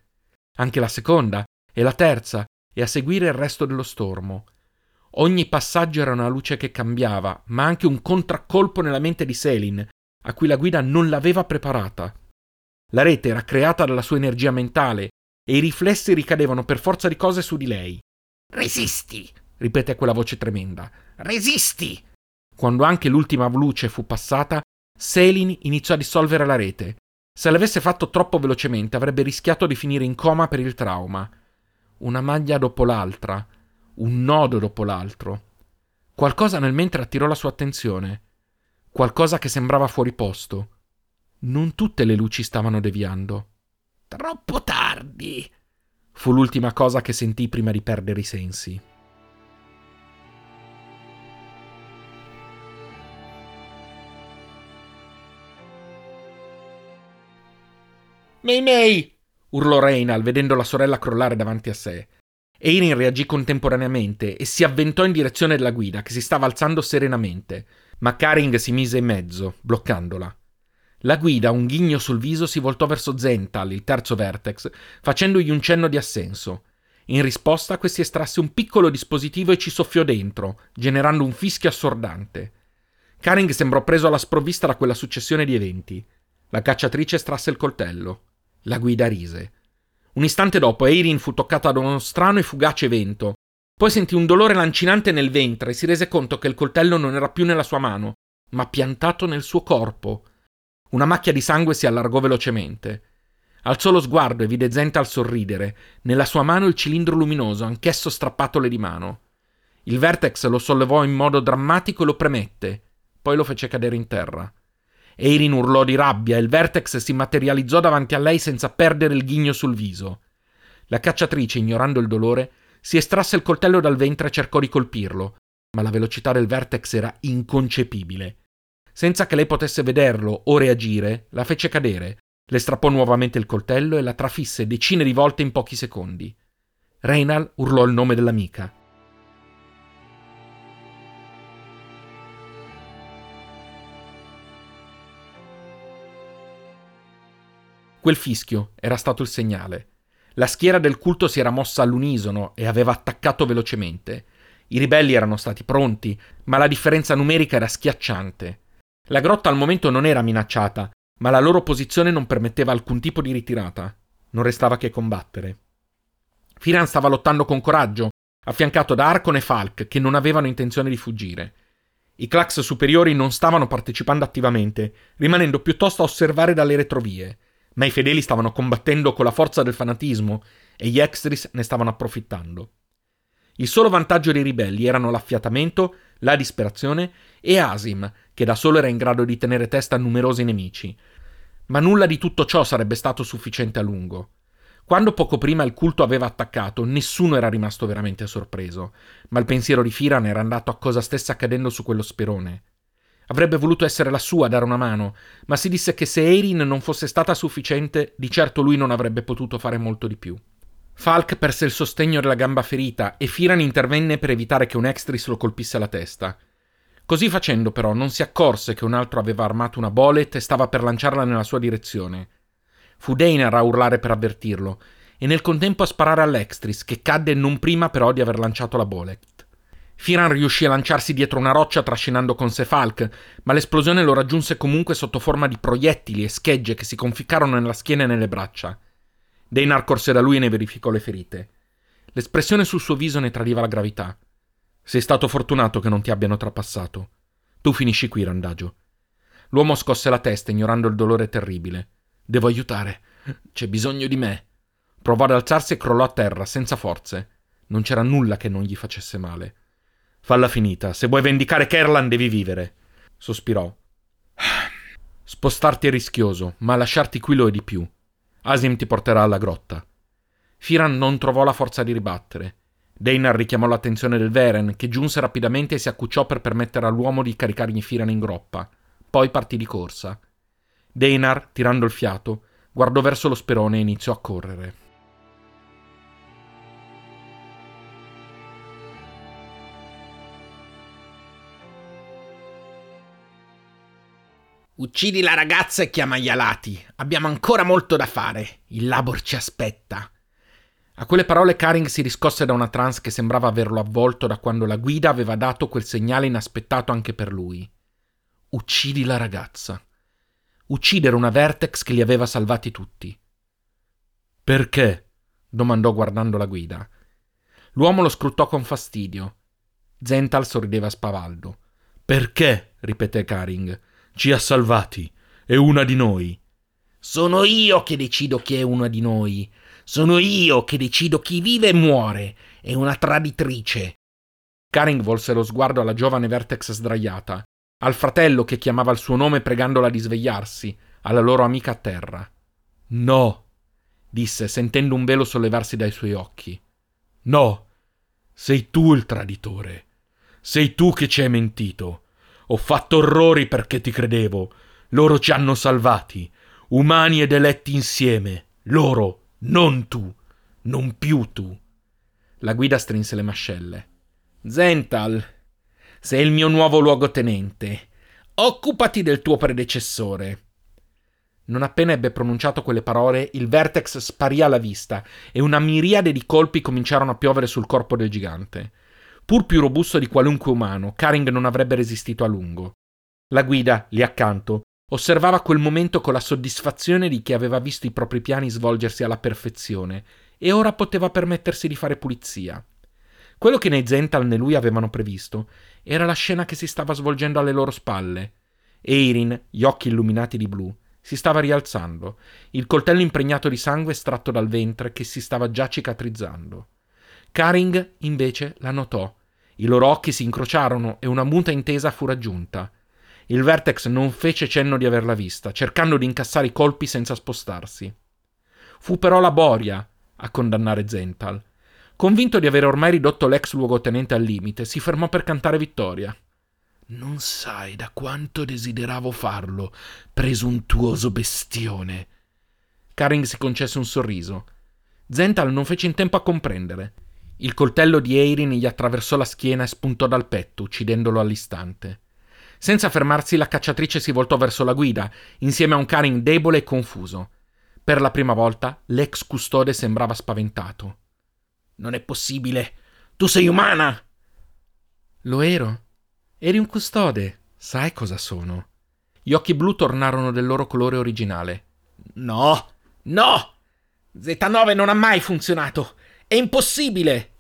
Anche la seconda e la terza e a seguire il resto dello stormo. Ogni passaggio era una luce che cambiava, ma anche un contraccolpo nella mente di Selin, a cui la guida non l'aveva preparata. La rete era creata dalla sua energia mentale e i riflessi ricadevano per forza di cose su di lei. Resisti, ripete quella voce tremenda. Resisti! Quando anche l'ultima luce fu passata, Selin iniziò a dissolvere la rete. Se l'avesse fatto troppo velocemente avrebbe rischiato di finire in coma per il trauma una maglia dopo l'altra, un nodo dopo l'altro. Qualcosa nel mentre attirò la sua attenzione, qualcosa che sembrava fuori posto. Non tutte le luci stavano deviando. Troppo tardi! fu l'ultima cosa che sentì prima di perdere i sensi. Mei Mei! Urlò Reinal vedendo la sorella crollare davanti a sé. Eirin reagì contemporaneamente e si avventò in direzione della guida, che si stava alzando serenamente, ma Karing si mise in mezzo, bloccandola. La guida, un ghigno sul viso, si voltò verso Zental, il terzo vertex, facendogli un cenno di assenso. In risposta, questi estrasse un piccolo dispositivo e ci soffiò dentro, generando un fischio assordante. Karing sembrò preso alla sprovvista da quella successione di eventi. La cacciatrice estrasse il coltello. La guida rise. Un istante dopo Eirin fu toccata da uno strano e fugace vento. Poi sentì un dolore lancinante nel ventre e si rese conto che il coltello non era più nella sua mano, ma piantato nel suo corpo. Una macchia di sangue si allargò velocemente. Alzò lo sguardo e vide Zental sorridere, nella sua mano il cilindro luminoso, anch'esso strappatole di mano. Il Vertex lo sollevò in modo drammatico e lo premette, poi lo fece cadere in terra. Eirin urlò di rabbia e il Vertex si materializzò davanti a lei senza perdere il ghigno sul viso. La cacciatrice, ignorando il dolore, si estrasse il coltello dal ventre e cercò di colpirlo, ma la velocità del Vertex era inconcepibile. Senza che lei potesse vederlo o reagire, la fece cadere, le strappò nuovamente il coltello e la trafisse decine di volte in pochi secondi. Reynal urlò il nome dell'amica. Quel fischio era stato il segnale. La schiera del culto si era mossa all'unisono e aveva attaccato velocemente. I ribelli erano stati pronti, ma la differenza numerica era schiacciante. La grotta al momento non era minacciata, ma la loro posizione non permetteva alcun tipo di ritirata. Non restava che combattere. Firan stava lottando con coraggio, affiancato da Arcon e Falk, che non avevano intenzione di fuggire. I clax superiori non stavano partecipando attivamente, rimanendo piuttosto a osservare dalle retrovie ma i fedeli stavano combattendo con la forza del fanatismo e gli extris ne stavano approfittando. Il solo vantaggio dei ribelli erano l'affiatamento, la disperazione e Asim, che da solo era in grado di tenere testa a numerosi nemici. Ma nulla di tutto ciò sarebbe stato sufficiente a lungo. Quando poco prima il culto aveva attaccato, nessuno era rimasto veramente sorpreso, ma il pensiero di Firan era andato a cosa stesse accadendo su quello sperone. Avrebbe voluto essere la sua a dare una mano, ma si disse che se Erin non fosse stata sufficiente, di certo lui non avrebbe potuto fare molto di più. Falk perse il sostegno della gamba ferita e Firan intervenne per evitare che un extris lo colpisse alla testa. Così facendo, però, non si accorse che un altro aveva armato una bolet e stava per lanciarla nella sua direzione. Fu Deinar a urlare per avvertirlo, e nel contempo a sparare all'extris, che cadde non prima però di aver lanciato la bolet. Firan riuscì a lanciarsi dietro una roccia trascinando con sé Falk, ma l'esplosione lo raggiunse comunque sotto forma di proiettili e schegge che si conficcarono nella schiena e nelle braccia. Deinar corse da lui e ne verificò le ferite. L'espressione sul suo viso ne tradiva la gravità. Sei stato fortunato che non ti abbiano trapassato. Tu finisci qui, Randagio. L'uomo scosse la testa, ignorando il dolore terribile. Devo aiutare. C'è bisogno di me. Provò ad alzarsi e crollò a terra, senza forze. Non c'era nulla che non gli facesse male. Falla finita. Se vuoi vendicare Kerlan devi vivere. Sospirò. Spostarti è rischioso, ma lasciarti qui lo è di più. Asim ti porterà alla grotta. Firan non trovò la forza di ribattere. Deinar richiamò l'attenzione del Veren, che giunse rapidamente e si accucciò per permettere all'uomo di caricargli Firan in groppa. Poi partì di corsa. Deinar, tirando il fiato, guardò verso lo sperone e iniziò a correre. Uccidi la ragazza e chiama gli alati. Abbiamo ancora molto da fare. Il labor ci aspetta. A quelle parole Karing si riscosse da una trance che sembrava averlo avvolto da quando la guida aveva dato quel segnale inaspettato anche per lui. Uccidi la ragazza. Uccidere una Vertex che li aveva salvati tutti. Perché? domandò guardando la guida. L'uomo lo scrutò con fastidio. Zental sorrideva spavaldo. Perché? ripeté Karing ci ha salvati. È una di noi. Sono io che decido chi è una di noi. Sono io che decido chi vive e muore. È una traditrice. Karing volse lo sguardo alla giovane Vertex sdraiata, al fratello che chiamava il suo nome pregandola di svegliarsi, alla loro amica a terra. No, disse, sentendo un velo sollevarsi dai suoi occhi. No, sei tu il traditore. Sei tu che ci hai mentito. Ho fatto orrori perché ti credevo. Loro ci hanno salvati, umani ed eletti insieme. Loro, non tu, non più tu. La guida strinse le mascelle. Zental, sei il mio nuovo luogotenente. Occupati del tuo predecessore. Non appena ebbe pronunciato quelle parole, il vertex sparì alla vista e una miriade di colpi cominciarono a piovere sul corpo del gigante. Pur più robusto di qualunque umano, Karing non avrebbe resistito a lungo. La guida, lì accanto, osservava quel momento con la soddisfazione di chi aveva visto i propri piani svolgersi alla perfezione e ora poteva permettersi di fare pulizia. Quello che né Zental né lui avevano previsto era la scena che si stava svolgendo alle loro spalle. Eirin, gli occhi illuminati di blu, si stava rialzando, il coltello impregnato di sangue estratto dal ventre che si stava già cicatrizzando. Karing, invece, la notò i loro occhi si incrociarono e una muta intesa fu raggiunta. Il Vertex non fece cenno di averla vista, cercando di incassare i colpi senza spostarsi. Fu però la Boria a condannare Zental. Convinto di aver ormai ridotto l'ex luogotenente al limite, si fermò per cantare vittoria. Non sai da quanto desideravo farlo, presuntuoso bestione. Karing si concesse un sorriso. Zental non fece in tempo a comprendere. Il coltello di Eirin gli attraversò la schiena e spuntò dal petto, uccidendolo all'istante. Senza fermarsi, la cacciatrice si voltò verso la guida, insieme a un Karin debole e confuso. Per la prima volta, l'ex custode sembrava spaventato. Non è possibile! Tu sei umana! Lo ero. Eri un custode. Sai cosa sono. Gli occhi blu tornarono del loro colore originale. No! No! Z9 non ha mai funzionato! È impossibile!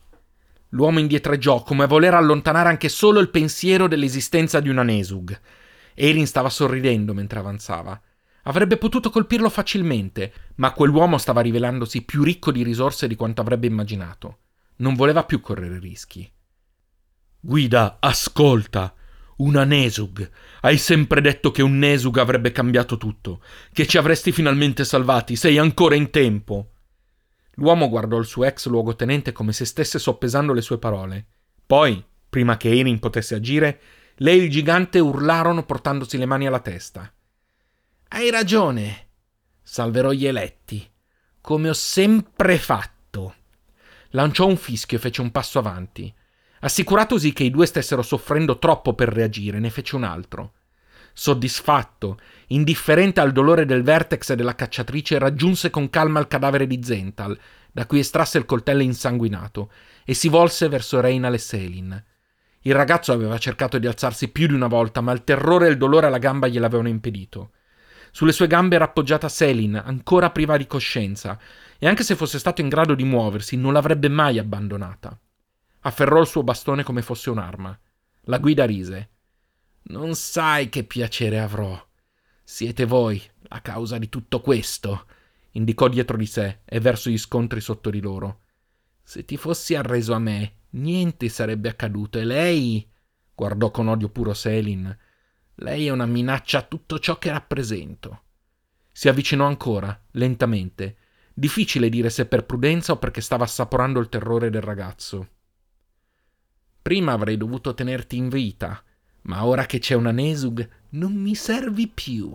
L'uomo indietreggiò come a voler allontanare anche solo il pensiero dell'esistenza di una Nesug. Erin stava sorridendo mentre avanzava. Avrebbe potuto colpirlo facilmente, ma quell'uomo stava rivelandosi più ricco di risorse di quanto avrebbe immaginato. Non voleva più correre rischi. Guida, ascolta. Una Nesug. Hai sempre detto che un Nesug avrebbe cambiato tutto, che ci avresti finalmente salvati. Sei ancora in tempo. L'uomo guardò il suo ex luogotenente come se stesse soppesando le sue parole. Poi, prima che Erin potesse agire, lei e il gigante urlarono portandosi le mani alla testa. Hai ragione. Salverò gli eletti, come ho sempre fatto. Lanciò un fischio e fece un passo avanti. Assicuratosi che i due stessero soffrendo troppo per reagire, ne fece un altro. Soddisfatto, indifferente al dolore del vertex e della cacciatrice, raggiunse con calma il cadavere di Zental, da cui estrasse il coltello insanguinato, e si volse verso Reinal e Selin. Il ragazzo aveva cercato di alzarsi più di una volta, ma il terrore e il dolore alla gamba gliel'avevano impedito. Sulle sue gambe era appoggiata Selin, ancora priva di coscienza, e anche se fosse stato in grado di muoversi, non l'avrebbe mai abbandonata. Afferrò il suo bastone come fosse un'arma. La guida rise. Non sai che piacere avrò. Siete voi la causa di tutto questo, indicò dietro di sé e verso gli scontri sotto di loro. Se ti fossi arreso a me, niente sarebbe accaduto e lei. guardò con odio puro Selin. Lei è una minaccia a tutto ciò che rappresento. Si avvicinò ancora, lentamente. Difficile dire se per prudenza o perché stava assaporando il terrore del ragazzo. Prima avrei dovuto tenerti in vita, ma ora che c'è una Nesug non mi servi più.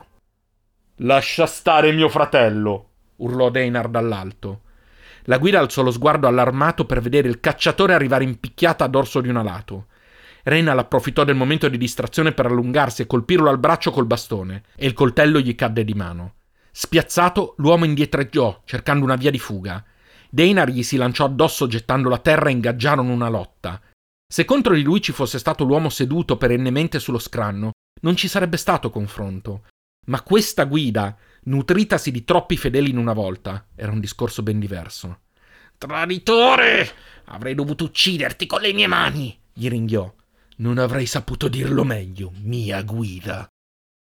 Lascia stare mio fratello, urlò Deinar dall'alto. La guida alzò lo sguardo allarmato per vedere il cacciatore arrivare impicchiata a dorso di un alato. Reynal approfittò del momento di distrazione per allungarsi e colpirlo al braccio col bastone, e il coltello gli cadde di mano. Spiazzato, l'uomo indietreggiò, cercando una via di fuga. Deinar gli si lanciò addosso gettando la terra e ingaggiarono una lotta. Se contro di lui ci fosse stato l'uomo seduto perennemente sullo scranno, non ci sarebbe stato confronto. Ma questa guida, nutritasi di troppi fedeli in una volta, era un discorso ben diverso. Traditore! Avrei dovuto ucciderti con le mie mani! gli ringhiò. Non avrei saputo dirlo meglio, mia guida.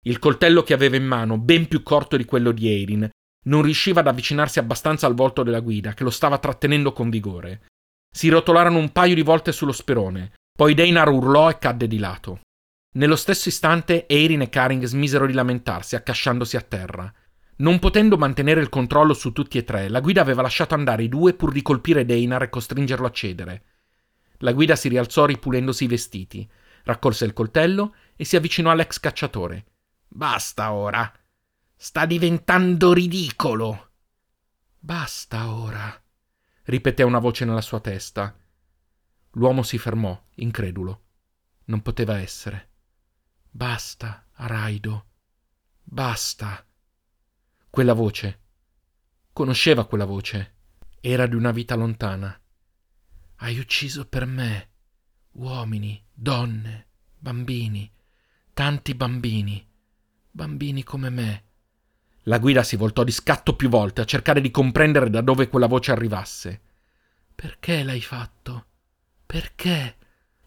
Il coltello che aveva in mano, ben più corto di quello di Eirin, non riusciva ad avvicinarsi abbastanza al volto della guida, che lo stava trattenendo con vigore. Si rotolarono un paio di volte sullo sperone, poi Deinar urlò e cadde di lato. Nello stesso istante Eirin e Karing smisero di lamentarsi, accasciandosi a terra. Non potendo mantenere il controllo su tutti e tre, la guida aveva lasciato andare i due pur di colpire Deinar e costringerlo a cedere. La guida si rialzò ripulendosi i vestiti, raccolse il coltello e si avvicinò all'ex cacciatore. Basta ora. Sta diventando ridicolo. Basta ora ripeté una voce nella sua testa. L'uomo si fermò, incredulo. Non poteva essere. Basta, Araido. Basta. Quella voce. Conosceva quella voce. Era di una vita lontana. Hai ucciso per me uomini, donne, bambini, tanti bambini, bambini come me. La guida si voltò di scatto più volte a cercare di comprendere da dove quella voce arrivasse. Perché l'hai fatto? Perché?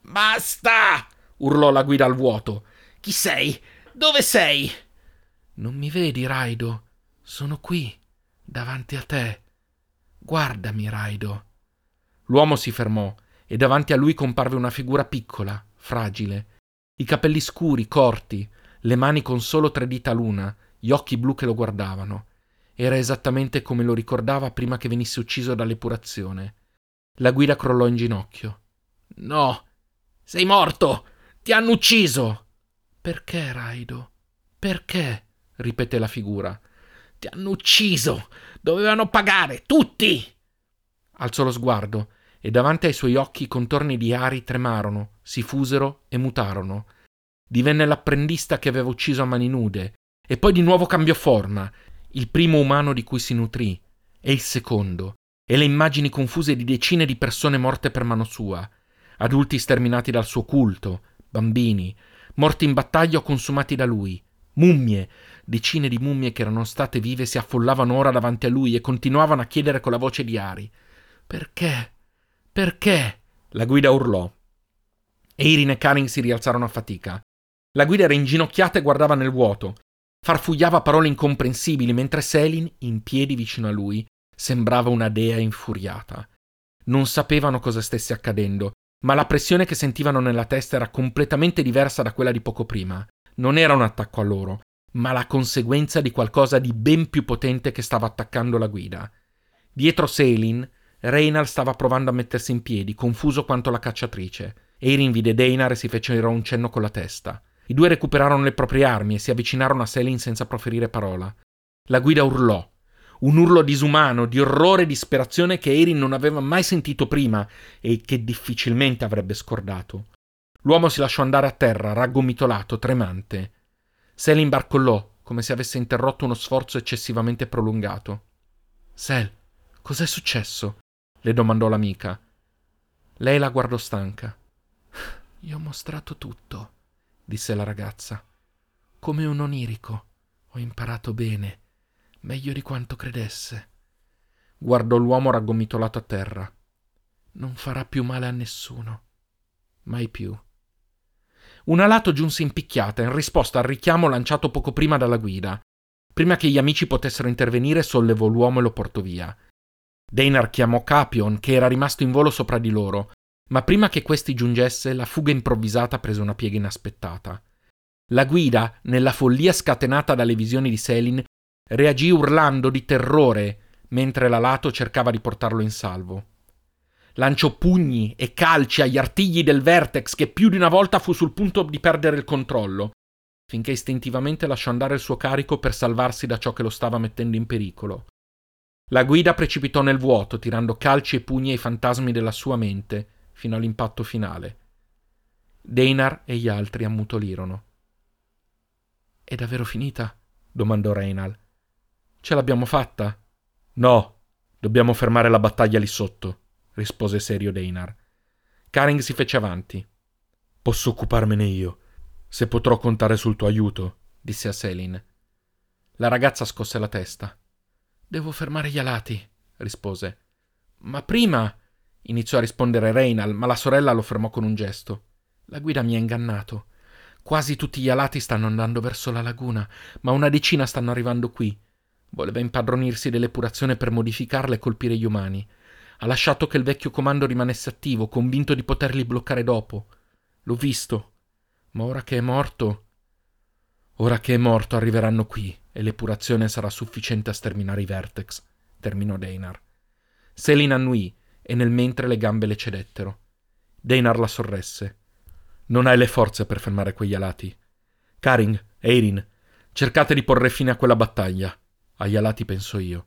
Basta! urlò la guida al vuoto. Chi sei? Dove sei? Non mi vedi, Raido? Sono qui, davanti a te. Guardami, Raido. L'uomo si fermò e davanti a lui comparve una figura piccola, fragile, i capelli scuri, corti, le mani con solo tre dita l'una, gli occhi blu che lo guardavano. Era esattamente come lo ricordava prima che venisse ucciso dall'epurazione. La guida crollò in ginocchio. No, sei morto! Ti hanno ucciso! Perché, Raido? Perché? ripeté la figura. Ti hanno ucciso! Dovevano pagare, tutti! Alzò lo sguardo e davanti ai suoi occhi i contorni di Ari tremarono, si fusero e mutarono. Divenne l'apprendista che aveva ucciso a mani nude e poi di nuovo cambiò forma, il primo umano di cui si nutrì, e il secondo, e le immagini confuse di decine di persone morte per mano sua, adulti sterminati dal suo culto, bambini, morti in battaglia o consumati da lui, mummie, decine di mummie che erano state vive si affollavano ora davanti a lui e continuavano a chiedere con la voce di Ari: Perché? Perché? La guida urlò. Eirin e Karin si rialzarono a fatica. La guida era inginocchiata e guardava nel vuoto, farfugliava parole incomprensibili mentre Selin, in piedi vicino a lui, sembrava una dea infuriata. Non sapevano cosa stesse accadendo, ma la pressione che sentivano nella testa era completamente diversa da quella di poco prima. Non era un attacco a loro, ma la conseguenza di qualcosa di ben più potente che stava attaccando la guida. Dietro Selin, Reynal stava provando a mettersi in piedi, confuso quanto la cacciatrice. Eirin vide Deinar e si fece un cenno con la testa. I due recuperarono le proprie armi e si avvicinarono a Selin senza proferire parola. La guida urlò. Un urlo disumano, di orrore e disperazione che Erin non aveva mai sentito prima e che difficilmente avrebbe scordato. L'uomo si lasciò andare a terra, raggomitolato, tremante. Selin barcollò, come se avesse interrotto uno sforzo eccessivamente prolungato. Sel, cos'è successo? le domandò l'amica. Lei la guardò stanca. Gli ho mostrato tutto, disse la ragazza. Come un onirico. Ho imparato bene, meglio di quanto credesse. Guardò l'uomo raggomitolato a terra. Non farà più male a nessuno. Mai più. Una lato giunse impicchiata in risposta al richiamo lanciato poco prima dalla guida. Prima che gli amici potessero intervenire, sollevò l'uomo e lo portò via. Deinar chiamò Capion, che era rimasto in volo sopra di loro, ma prima che questi giungesse, la fuga improvvisata prese una piega inaspettata. La guida, nella follia scatenata dalle visioni di Selin, reagì urlando di terrore mentre la Lato cercava di portarlo in salvo. Lanciò pugni e calci agli artigli del Vertex che più di una volta fu sul punto di perdere il controllo, finché istintivamente lasciò andare il suo carico per salvarsi da ciò che lo stava mettendo in pericolo. La guida precipitò nel vuoto, tirando calci e pugni ai fantasmi della sua mente, fino all'impatto finale. Deinar e gli altri ammutolirono. È davvero finita? domandò Reynal. Ce l'abbiamo fatta? No, dobbiamo fermare la battaglia lì sotto, rispose serio Deinar. Karing si fece avanti. Posso occuparmene io, se potrò contare sul tuo aiuto, disse a Selin. La ragazza scosse la testa. Devo fermare gli alati, rispose. Ma prima. Iniziò a rispondere Reynal, ma la sorella lo fermò con un gesto. La guida mi ha ingannato. Quasi tutti gli alati stanno andando verso la laguna, ma una decina stanno arrivando qui. Voleva impadronirsi dell'epurazione per modificarla e colpire gli umani. Ha lasciato che il vecchio comando rimanesse attivo, convinto di poterli bloccare dopo. L'ho visto. Ma ora che è morto. Ora che è morto arriveranno qui e l'epurazione sarà sufficiente a sterminare i Vertex, terminò Deinar. Selin annui e nel mentre le gambe le cedettero. Deinar la sorresse. Non hai le forze per fermare quegli alati. Karing, Eirin, cercate di porre fine a quella battaglia. Agli alati penso io.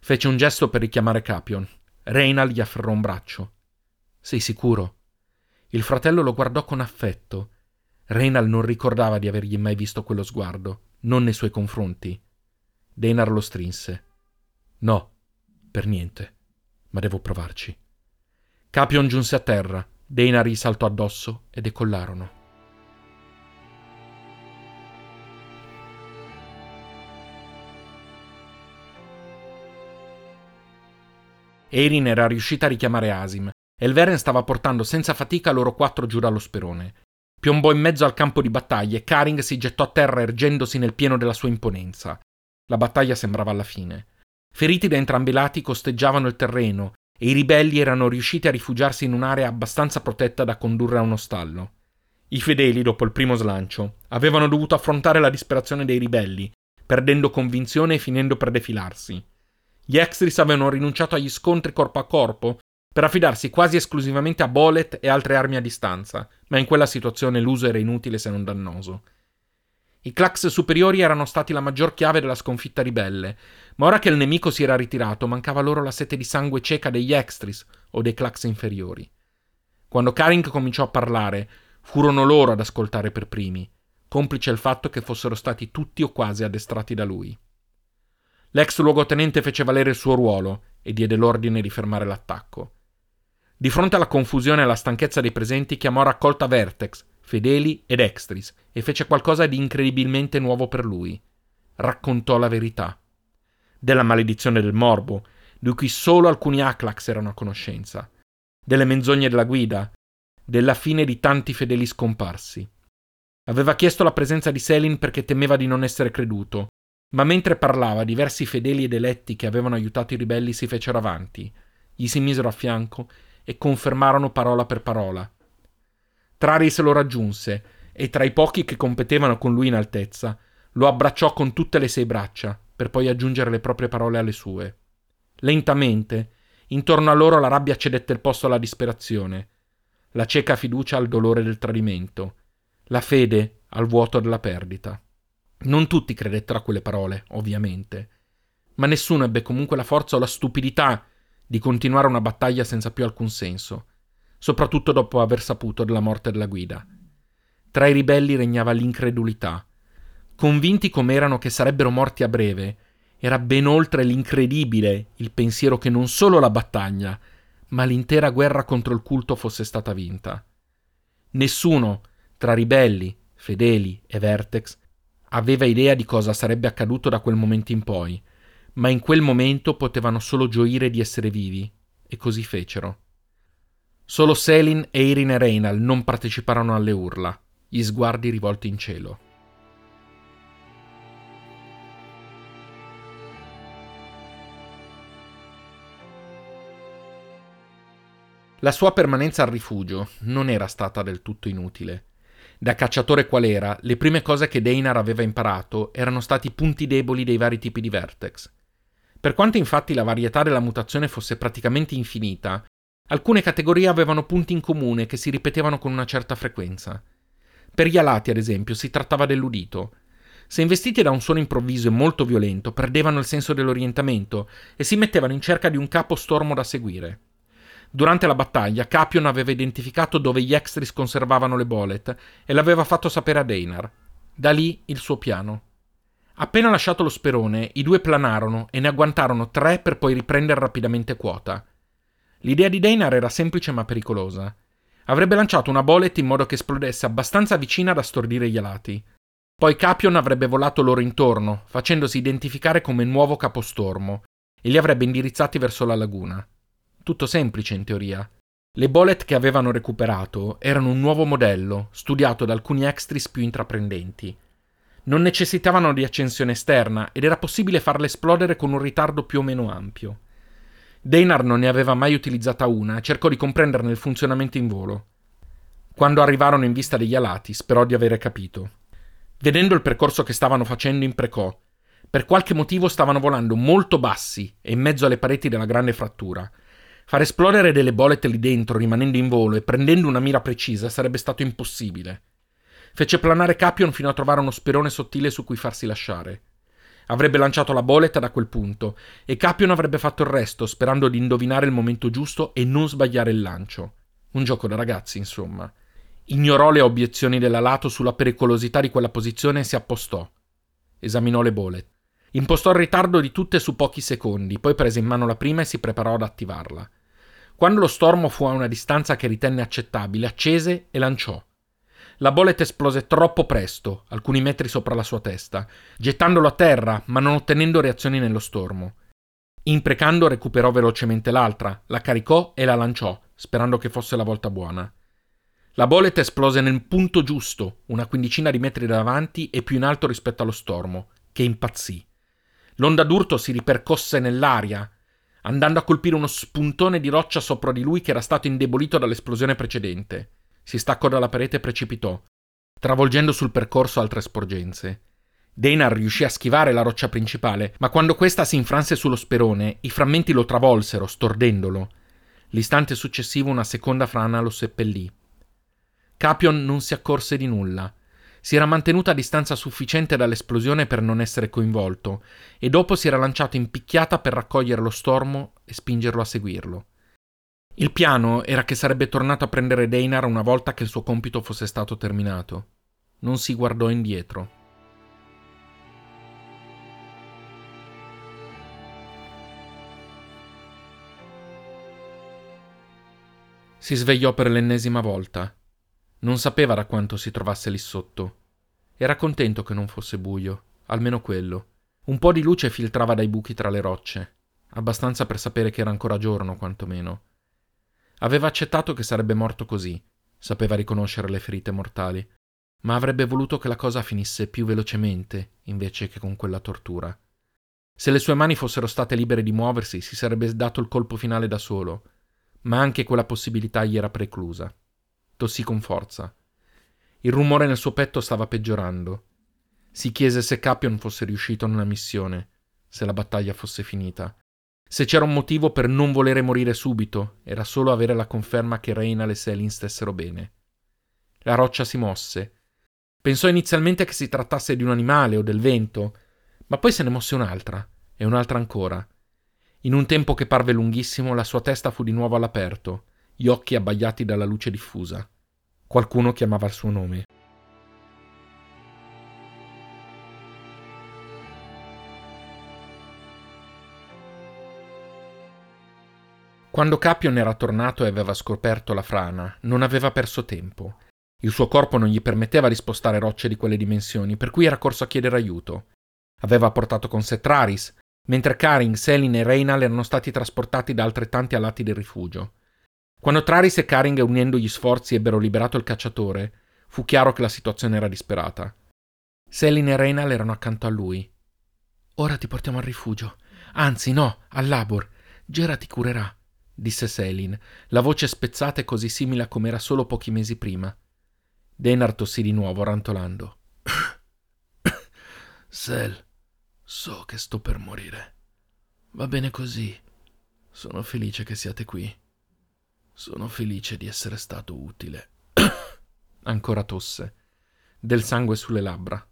Fece un gesto per richiamare Capion. Reynal gli afferrò un braccio. Sei sicuro? Il fratello lo guardò con affetto. Reynal non ricordava di avergli mai visto quello sguardo, non nei suoi confronti. Deinar lo strinse. No, per niente, ma devo provarci. Capion giunse a terra, Deinar gli saltò addosso e decollarono. Erin era riuscita a richiamare Asim e il Veren stava portando senza fatica loro quattro giù dallo sperone. Piombò in mezzo al campo di battaglia e Karing si gettò a terra ergendosi nel pieno della sua imponenza. La battaglia sembrava alla fine. Feriti da entrambi i lati costeggiavano il terreno e i ribelli erano riusciti a rifugiarsi in un'area abbastanza protetta da condurre a uno stallo. I fedeli, dopo il primo slancio, avevano dovuto affrontare la disperazione dei ribelli, perdendo convinzione e finendo per defilarsi. Gli Extris avevano rinunciato agli scontri corpo a corpo per affidarsi quasi esclusivamente a bolet e altre armi a distanza, ma in quella situazione l'uso era inutile se non dannoso. I clax superiori erano stati la maggior chiave della sconfitta ribelle, ma ora che il nemico si era ritirato, mancava loro la sete di sangue cieca degli extris o dei clax inferiori. Quando Karing cominciò a parlare, furono loro ad ascoltare per primi, complice il fatto che fossero stati tutti o quasi addestrati da lui. L'ex luogotenente fece valere il suo ruolo e diede l'ordine di fermare l'attacco. Di fronte alla confusione e alla stanchezza dei presenti, chiamò a raccolta Vertex, Fedeli ed Extris e fece qualcosa di incredibilmente nuovo per lui. Raccontò la verità. Della maledizione del morbo, di cui solo alcuni Aklax erano a conoscenza. Delle menzogne della guida. Della fine di tanti fedeli scomparsi. Aveva chiesto la presenza di Selin perché temeva di non essere creduto, ma mentre parlava diversi fedeli ed eletti che avevano aiutato i ribelli si fecero avanti, gli si misero a fianco e confermarono parola per parola Traris lo raggiunse e tra i pochi che competevano con lui in altezza, lo abbracciò con tutte le sei braccia, per poi aggiungere le proprie parole alle sue. Lentamente, intorno a loro la rabbia cedette il posto alla disperazione, la cieca fiducia al dolore del tradimento, la fede al vuoto della perdita. Non tutti credettero a quelle parole, ovviamente, ma nessuno ebbe comunque la forza o la stupidità di continuare una battaglia senza più alcun senso soprattutto dopo aver saputo della morte della guida. Tra i ribelli regnava l'incredulità. Convinti com'erano che sarebbero morti a breve, era ben oltre l'incredibile il pensiero che non solo la battaglia, ma l'intera guerra contro il culto fosse stata vinta. Nessuno, tra ribelli, fedeli e Vertex, aveva idea di cosa sarebbe accaduto da quel momento in poi, ma in quel momento potevano solo gioire di essere vivi, e così fecero. Solo Selin, Eirin e Reynal non parteciparono alle urla, gli sguardi rivolti in cielo. La sua permanenza al rifugio non era stata del tutto inutile. Da cacciatore qual era, le prime cose che Deinar aveva imparato erano stati i punti deboli dei vari tipi di vertex. Per quanto infatti la varietà della mutazione fosse praticamente infinita, alcune categorie avevano punti in comune che si ripetevano con una certa frequenza. Per gli alati, ad esempio, si trattava dell'udito. Se investiti da un suono improvviso e molto violento, perdevano il senso dell'orientamento e si mettevano in cerca di un capo stormo da seguire. Durante la battaglia, Capion aveva identificato dove gli Extris conservavano le bolet e l'aveva fatto sapere a Deinar. Da lì il suo piano. Appena lasciato lo sperone, i due planarono e ne agguantarono tre per poi riprendere rapidamente quota. L'idea di Deinar era semplice ma pericolosa. Avrebbe lanciato una bolet in modo che esplodesse abbastanza vicina da stordire gli alati. Poi Capion avrebbe volato loro intorno, facendosi identificare come nuovo capostormo, e li avrebbe indirizzati verso la laguna. Tutto semplice in teoria. Le bolet che avevano recuperato erano un nuovo modello, studiato da alcuni extris più intraprendenti. Non necessitavano di accensione esterna ed era possibile farle esplodere con un ritardo più o meno ampio. Deinar non ne aveva mai utilizzata una e cercò di comprenderne il funzionamento in volo. Quando arrivarono in vista degli alati, sperò di avere capito. Vedendo il percorso che stavano facendo, imprecò. Per qualche motivo stavano volando molto bassi e in mezzo alle pareti della grande frattura, Far esplodere delle bolette lì dentro, rimanendo in volo e prendendo una mira precisa, sarebbe stato impossibile. Fece planare Capion fino a trovare uno sperone sottile su cui farsi lasciare. Avrebbe lanciato la boletta da quel punto e Capion avrebbe fatto il resto, sperando di indovinare il momento giusto e non sbagliare il lancio. Un gioco da ragazzi, insomma. Ignorò le obiezioni della Lato sulla pericolosità di quella posizione e si appostò. Esaminò le bolette. Impostò il ritardo di tutte su pochi secondi, poi prese in mano la prima e si preparò ad attivarla. Quando lo stormo fu a una distanza che ritenne accettabile, accese e lanciò. La boletta esplose troppo presto, alcuni metri sopra la sua testa, gettandolo a terra, ma non ottenendo reazioni nello stormo. Imprecando recuperò velocemente l'altra, la caricò e la lanciò, sperando che fosse la volta buona. La boletta esplose nel punto giusto, una quindicina di metri davanti e più in alto rispetto allo stormo, che impazzì. L'onda d'urto si ripercosse nell'aria, andando a colpire uno spuntone di roccia sopra di lui che era stato indebolito dall'esplosione precedente. Si staccò dalla parete e precipitò, travolgendo sul percorso altre sporgenze. Deinar riuscì a schivare la roccia principale, ma quando questa si infranse sullo sperone, i frammenti lo travolsero, stordendolo. L'istante successivo una seconda frana lo seppellì. Capion non si accorse di nulla si era mantenuto a distanza sufficiente dall'esplosione per non essere coinvolto, e dopo si era lanciato in picchiata per raccogliere lo stormo e spingerlo a seguirlo. Il piano era che sarebbe tornato a prendere Deinar una volta che il suo compito fosse stato terminato. Non si guardò indietro. Si svegliò per l'ennesima volta. Non sapeva da quanto si trovasse lì sotto. Era contento che non fosse buio, almeno quello. Un po' di luce filtrava dai buchi tra le rocce, abbastanza per sapere che era ancora giorno, quantomeno. Aveva accettato che sarebbe morto così, sapeva riconoscere le ferite mortali, ma avrebbe voluto che la cosa finisse più velocemente invece che con quella tortura. Se le sue mani fossero state libere di muoversi, si sarebbe dato il colpo finale da solo, ma anche quella possibilità gli era preclusa. Tossì con forza. Il rumore nel suo petto stava peggiorando. Si chiese se Capion fosse riuscito nella missione, se la battaglia fosse finita. Se c'era un motivo per non volere morire subito, era solo avere la conferma che Reina e Selin stessero bene. La roccia si mosse. Pensò inizialmente che si trattasse di un animale o del vento, ma poi se ne mosse un'altra, e un'altra ancora. In un tempo che parve lunghissimo, la sua testa fu di nuovo all'aperto, gli occhi abbagliati dalla luce diffusa. Qualcuno chiamava il suo nome. Quando Capion era tornato e aveva scoperto la frana, non aveva perso tempo. Il suo corpo non gli permetteva di spostare rocce di quelle dimensioni, per cui era corso a chiedere aiuto. Aveva portato con sé Traris, mentre Karin, Selin e Reynal erano stati trasportati da altrettanti alati del rifugio. Quando Traris e Karing, unendo gli sforzi, ebbero liberato il cacciatore, fu chiaro che la situazione era disperata. Selin e Reynal erano accanto a lui. Ora ti portiamo al rifugio. Anzi, no, al Labor. Gera ti curerà, disse Selin, la voce spezzata e così simile a come era solo pochi mesi prima. Denar tossì di nuovo, rantolando. Sel, so che sto per morire. Va bene così. Sono felice che siate qui. Sono felice di essere stato utile. Ancora tosse, del sangue sulle labbra.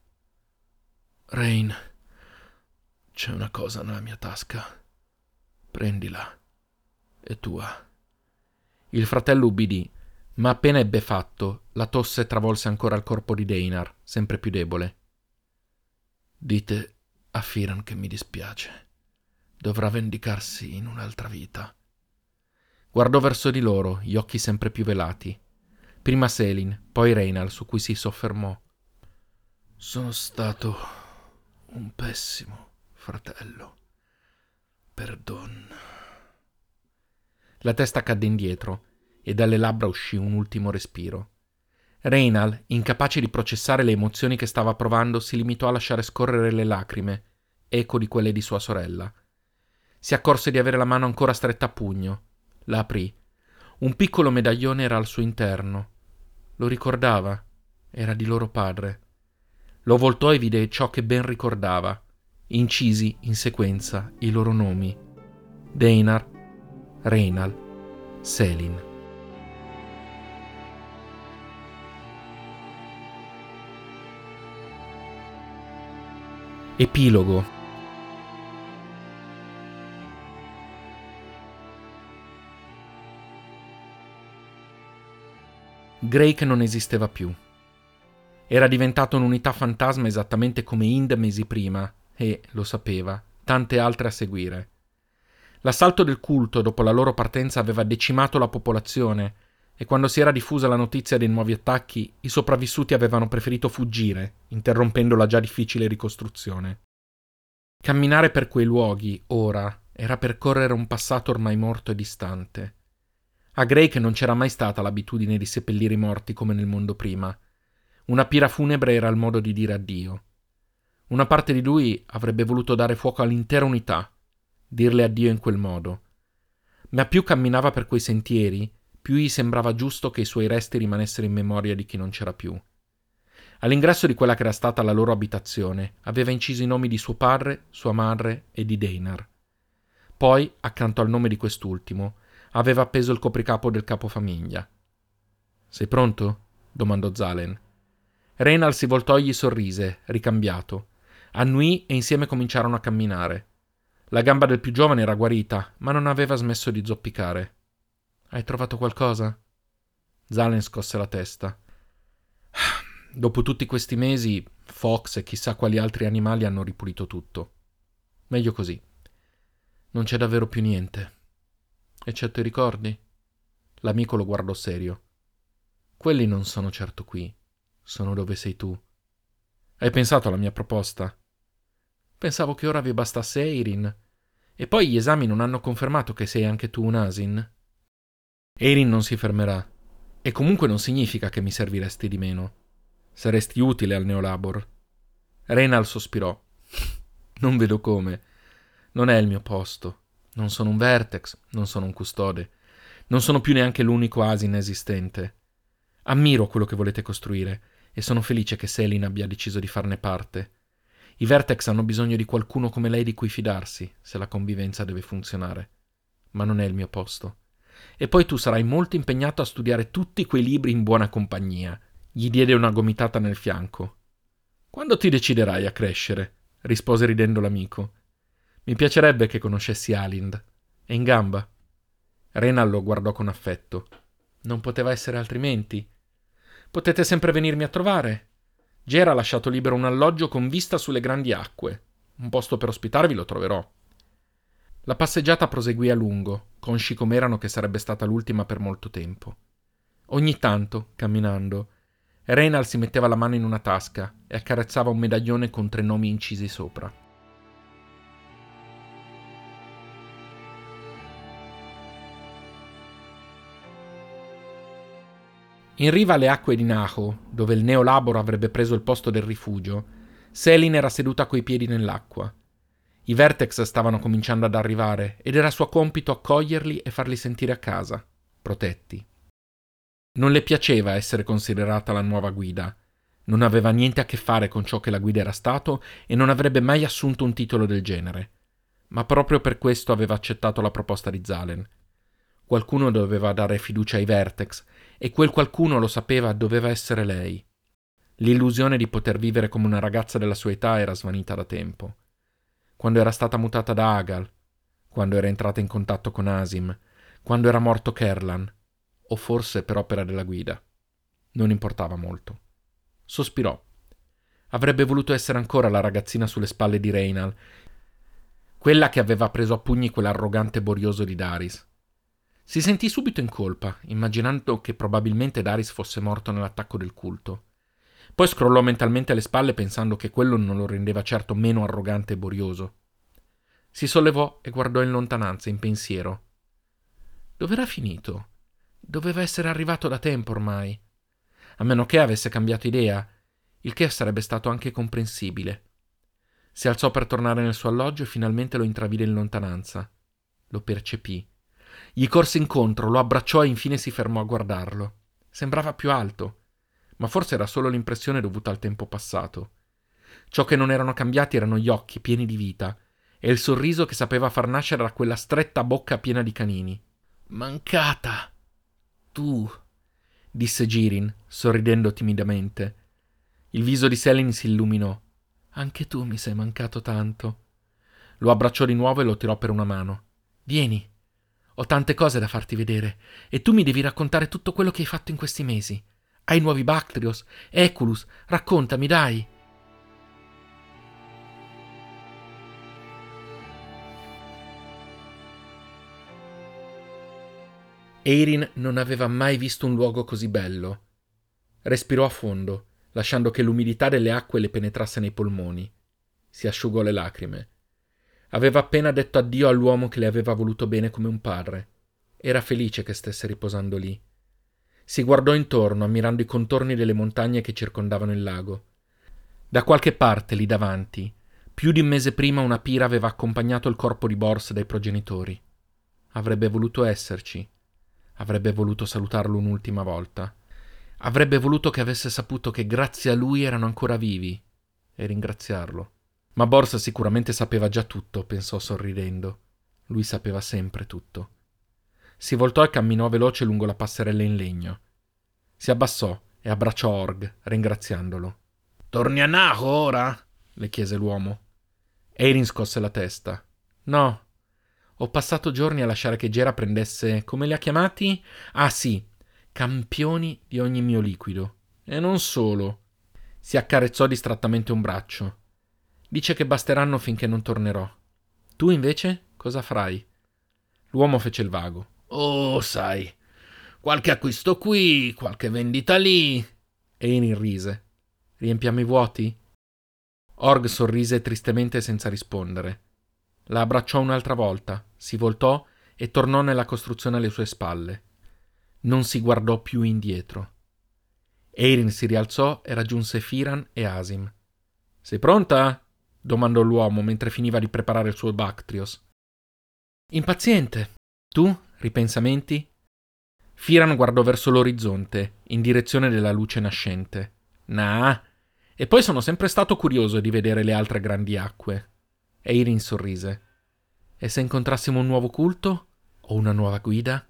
Rain, c'è una cosa nella mia tasca. Prendila. È tua. Il fratello ubbidì, ma appena ebbe fatto, la tosse travolse ancora il corpo di Deinar, sempre più debole. Dite a Firan che mi dispiace. Dovrà vendicarsi in un'altra vita. Guardò verso di loro, gli occhi sempre più velati. Prima Selin, poi Reynal, su cui si soffermò. Sono stato un pessimo fratello. Perdon. La testa cadde indietro e dalle labbra uscì un ultimo respiro. Reynal, incapace di processare le emozioni che stava provando, si limitò a lasciare scorrere le lacrime, eco di quelle di sua sorella. Si accorse di avere la mano ancora stretta a pugno. La aprì. Un piccolo medaglione era al suo interno. Lo ricordava. Era di loro padre. Lo voltò e vide ciò che ben ricordava, incisi in sequenza i loro nomi. Deinar, Reynal, Selin. Epilogo Drake non esisteva più. Era diventato un'unità fantasma esattamente come Ind mesi prima e, lo sapeva, tante altre a seguire. L'assalto del culto dopo la loro partenza aveva decimato la popolazione e quando si era diffusa la notizia dei nuovi attacchi, i sopravvissuti avevano preferito fuggire, interrompendo la già difficile ricostruzione. Camminare per quei luoghi, ora, era percorrere un passato ormai morto e distante. A Drake non c'era mai stata l'abitudine di seppellire i morti come nel mondo prima. Una pira funebre era il modo di dire addio. Una parte di lui avrebbe voluto dare fuoco all'intera unità, dirle addio in quel modo. Ma più camminava per quei sentieri, più gli sembrava giusto che i suoi resti rimanessero in memoria di chi non c'era più. All'ingresso di quella che era stata la loro abitazione, aveva inciso i nomi di suo padre, sua madre e di Deinar. Poi, accanto al nome di quest'ultimo, aveva appeso il copricapo del capofamiglia. Sei pronto? domandò Zalen. Reynal si voltò e gli sorrise, ricambiato. Annui e insieme cominciarono a camminare. La gamba del più giovane era guarita, ma non aveva smesso di zoppicare. Hai trovato qualcosa? Zalen scosse la testa. Dopo tutti questi mesi, Fox e chissà quali altri animali hanno ripulito tutto. Meglio così. Non c'è davvero più niente. Eccetto i ricordi? L'amico lo guardò serio. Quelli non sono certo qui. Sono dove sei tu. Hai pensato alla mia proposta? Pensavo che ora vi bastasse Eirin. E poi gli esami non hanno confermato che sei anche tu un asin? Erin non si fermerà. E comunque non significa che mi serviresti di meno. Saresti utile al Neolabor. Renal sospirò. Non vedo come. Non è il mio posto. Non sono un Vertex, non sono un custode. Non sono più neanche l'unico asin esistente. Ammiro quello che volete costruire e sono felice che Selin abbia deciso di farne parte. I Vertex hanno bisogno di qualcuno come lei di cui fidarsi, se la convivenza deve funzionare. Ma non è il mio posto. E poi tu sarai molto impegnato a studiare tutti quei libri in buona compagnia. Gli diede una gomitata nel fianco. Quando ti deciderai a crescere? rispose ridendo l'amico. Mi piacerebbe che conoscessi Alind. È in gamba. Renal lo guardò con affetto. Non poteva essere altrimenti. Potete sempre venirmi a trovare. Gera ha lasciato libero un alloggio con vista sulle grandi acque. Un posto per ospitarvi lo troverò. La passeggiata proseguì a lungo, consci com'erano che sarebbe stata l'ultima per molto tempo. Ogni tanto, camminando, Reynald si metteva la mano in una tasca e accarezzava un medaglione con tre nomi incisi sopra. In riva alle acque di Naho, dove il neolaboro avrebbe preso il posto del rifugio, Selin era seduta coi piedi nell'acqua. I Vertex stavano cominciando ad arrivare ed era suo compito accoglierli e farli sentire a casa, protetti. Non le piaceva essere considerata la nuova guida. Non aveva niente a che fare con ciò che la guida era stato e non avrebbe mai assunto un titolo del genere. Ma proprio per questo aveva accettato la proposta di Zalen. Qualcuno doveva dare fiducia ai Vertex e quel qualcuno lo sapeva doveva essere lei. L'illusione di poter vivere come una ragazza della sua età era svanita da tempo. Quando era stata mutata da Agal, quando era entrata in contatto con Asim, quando era morto Kerlan, o forse per opera della guida. Non importava molto. Sospirò. Avrebbe voluto essere ancora la ragazzina sulle spalle di Reynal, quella che aveva preso a pugni quell'arrogante borioso di Daris. Si sentì subito in colpa, immaginando che probabilmente Daris fosse morto nell'attacco del culto. Poi scrollò mentalmente le spalle pensando che quello non lo rendeva certo meno arrogante e borioso. Si sollevò e guardò in lontananza, in pensiero. Dov'era finito? Doveva essere arrivato da tempo ormai. A meno che avesse cambiato idea, il che sarebbe stato anche comprensibile. Si alzò per tornare nel suo alloggio e finalmente lo intravide in lontananza. Lo percepì. Gli corse incontro, lo abbracciò e infine si fermò a guardarlo. Sembrava più alto, ma forse era solo l'impressione dovuta al tempo passato. Ciò che non erano cambiati erano gli occhi pieni di vita e il sorriso che sapeva far nascere da quella stretta bocca piena di canini. Mancata! Tu! disse Girin, sorridendo timidamente. Il viso di Selin si illuminò. Anche tu mi sei mancato tanto. Lo abbracciò di nuovo e lo tirò per una mano. Vieni, ho tante cose da farti vedere e tu mi devi raccontare tutto quello che hai fatto in questi mesi. Hai nuovi Bactrios, Eculus, raccontami, dai. Eirin non aveva mai visto un luogo così bello. Respirò a fondo, lasciando che l'umidità delle acque le penetrasse nei polmoni. Si asciugò le lacrime. Aveva appena detto addio all'uomo che le aveva voluto bene come un padre. Era felice che stesse riposando lì. Si guardò intorno, ammirando i contorni delle montagne che circondavano il lago. Da qualche parte, lì davanti, più di un mese prima una pira aveva accompagnato il corpo di Bors dai progenitori. Avrebbe voluto esserci. Avrebbe voluto salutarlo un'ultima volta. Avrebbe voluto che avesse saputo che grazie a lui erano ancora vivi e ringraziarlo. Ma Borsa sicuramente sapeva già tutto, pensò sorridendo. Lui sapeva sempre tutto. Si voltò e camminò veloce lungo la passerella in legno. Si abbassò e abbracciò Org, ringraziandolo. Torni a Naho ora? le chiese l'uomo. Eirin scosse la testa. No. Ho passato giorni a lasciare che Gera prendesse. come li ha chiamati? Ah sì, campioni di ogni mio liquido. E non solo. Si accarezzò distrattamente un braccio. Dice che basteranno finché non tornerò. Tu invece cosa farai? L'uomo fece il vago. Oh, sai, qualche acquisto qui, qualche vendita lì. Einin rise. Riempiamo i vuoti? Org sorrise tristemente senza rispondere. La abbracciò un'altra volta, si voltò e tornò nella costruzione alle sue spalle. Non si guardò più indietro. Eirin si rialzò e raggiunse Firan e Asim. Sei pronta? Domandò l'uomo mentre finiva di preparare il suo Bactrios. Impaziente. Tu? Ripensamenti? Firan guardò verso l'orizzonte, in direzione della luce nascente. Nah. E poi sono sempre stato curioso di vedere le altre grandi acque. Eirin sorrise. E se incontrassimo un nuovo culto? O una nuova guida?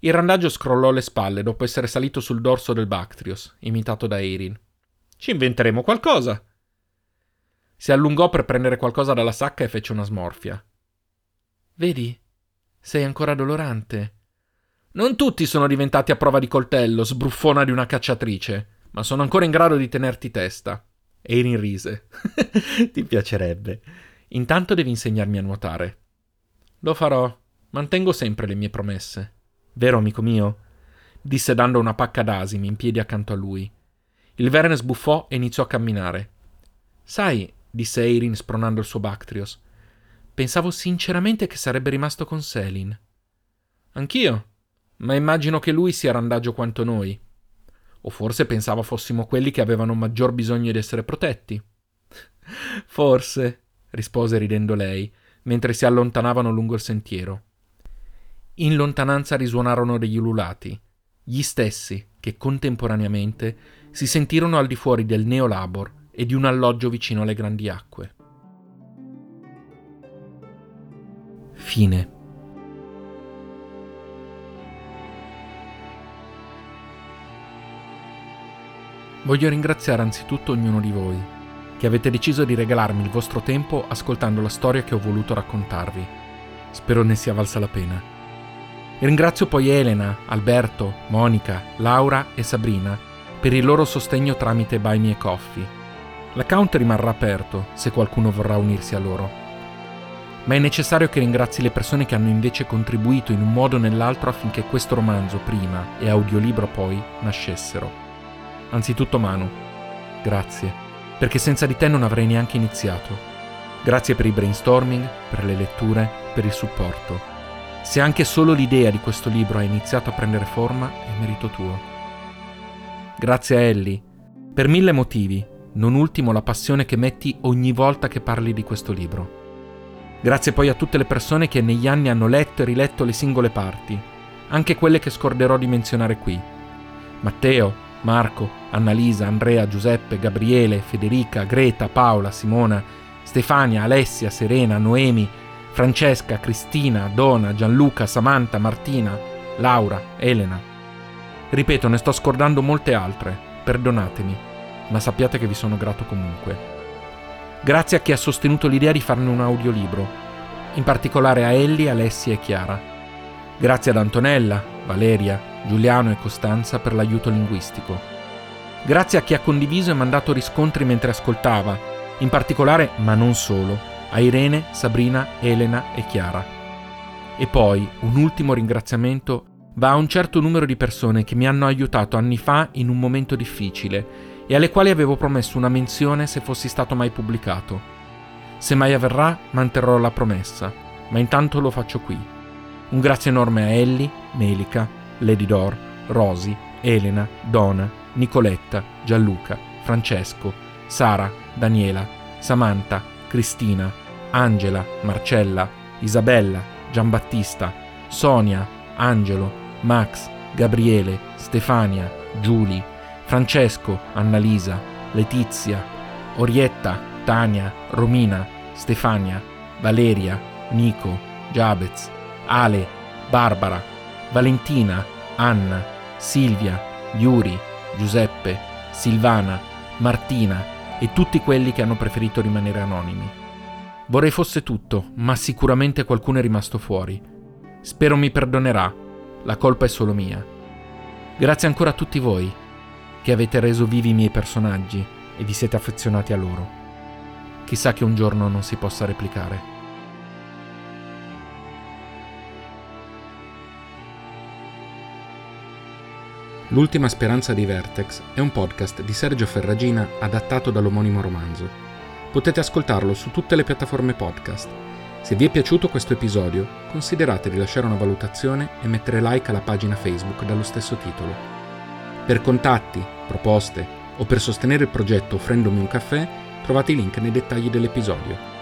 Il randaggio scrollò le spalle dopo essere salito sul dorso del Bactrios, imitato da Eirin. Ci inventeremo qualcosa, si allungò per prendere qualcosa dalla sacca e fece una smorfia. Vedi? Sei ancora dolorante. Non tutti sono diventati a prova di coltello, sbruffona di una cacciatrice, ma sono ancora in grado di tenerti testa. Erin rise. Ti piacerebbe. Intanto devi insegnarmi a nuotare. Lo farò. Mantengo sempre le mie promesse. Vero, amico mio? disse dando una pacca d'asimi in piedi accanto a lui. Il Verne sbuffò e iniziò a camminare. Sai, disse Eirin spronando il suo Bactrios, pensavo sinceramente che sarebbe rimasto con Selin. Anch'io, ma immagino che lui sia randagio quanto noi. O forse pensava fossimo quelli che avevano maggior bisogno di essere protetti. Forse, rispose ridendo lei, mentre si allontanavano lungo il sentiero. In lontananza risuonarono degli ululati, gli stessi che contemporaneamente si sentirono al di fuori del Neolabor e di un alloggio vicino alle grandi acque. Fine. Voglio ringraziare anzitutto ognuno di voi, che avete deciso di regalarmi il vostro tempo ascoltando la storia che ho voluto raccontarvi. Spero ne sia valsa la pena. ringrazio poi Elena, Alberto, Monica, Laura e Sabrina per il loro sostegno tramite Buy Me Coffee. L'account rimarrà aperto se qualcuno vorrà unirsi a loro. Ma è necessario che ringrazi le persone che hanno invece contribuito in un modo o nell'altro affinché questo romanzo prima e audiolibro poi nascessero. Anzitutto Manu, grazie, perché senza di te non avrei neanche iniziato. Grazie per il brainstorming, per le letture, per il supporto. Se anche solo l'idea di questo libro ha iniziato a prendere forma, è merito tuo. Grazie a Ellie, per mille motivi, non ultimo la passione che metti ogni volta che parli di questo libro. Grazie poi a tutte le persone che negli anni hanno letto e riletto le singole parti, anche quelle che scorderò di menzionare qui. Matteo, Marco, Annalisa, Andrea, Giuseppe, Gabriele, Federica, Greta, Paola, Simona, Stefania, Alessia, Serena, Noemi, Francesca, Cristina, Dona, Gianluca, Samantha, Martina, Laura, Elena. Ripeto, ne sto scordando molte altre, perdonatemi, ma sappiate che vi sono grato comunque. Grazie a chi ha sostenuto l'idea di farne un audiolibro, in particolare a Ellie, Alessia e Chiara. Grazie ad Antonella, Valeria, Giuliano e Costanza per l'aiuto linguistico. Grazie a chi ha condiviso e mandato riscontri mentre ascoltava, in particolare, ma non solo, a Irene, Sabrina, Elena e Chiara. E poi un ultimo ringraziamento va a un certo numero di persone che mi hanno aiutato anni fa in un momento difficile e alle quali avevo promesso una menzione se fossi stato mai pubblicato. Se mai avverrà, manterrò la promessa, ma intanto lo faccio qui. Un grazie enorme a Ellie, Melica, Lady Dor, Rosy, Elena, Donna, Nicoletta, Gianluca, Francesco, Sara, Daniela, Samantha, Cristina, Angela, Marcella, Isabella, Giambattista, Sonia, Angelo, Max, Gabriele, Stefania, Giulia, Francesco, Annalisa, Letizia, Orietta, Tania, Romina, Stefania, Valeria, Nico, Giabez, Ale, Barbara, Valentina, Anna, Silvia, Yuri, Giuseppe, Silvana, Martina e tutti quelli che hanno preferito rimanere anonimi. Vorrei fosse tutto, ma sicuramente qualcuno è rimasto fuori. Spero mi perdonerà, la colpa è solo mia. Grazie ancora a tutti voi, che avete reso vivi i miei personaggi e vi siete affezionati a loro. Chissà che un giorno non si possa replicare. L'ultima speranza di Vertex è un podcast di Sergio Ferragina adattato dall'omonimo romanzo. Potete ascoltarlo su tutte le piattaforme podcast. Se vi è piaciuto questo episodio, considerate di lasciare una valutazione e mettere like alla pagina Facebook dallo stesso titolo. Per contatti, proposte o per sostenere il progetto offrendomi un caffè, trovate i link nei dettagli dell'episodio.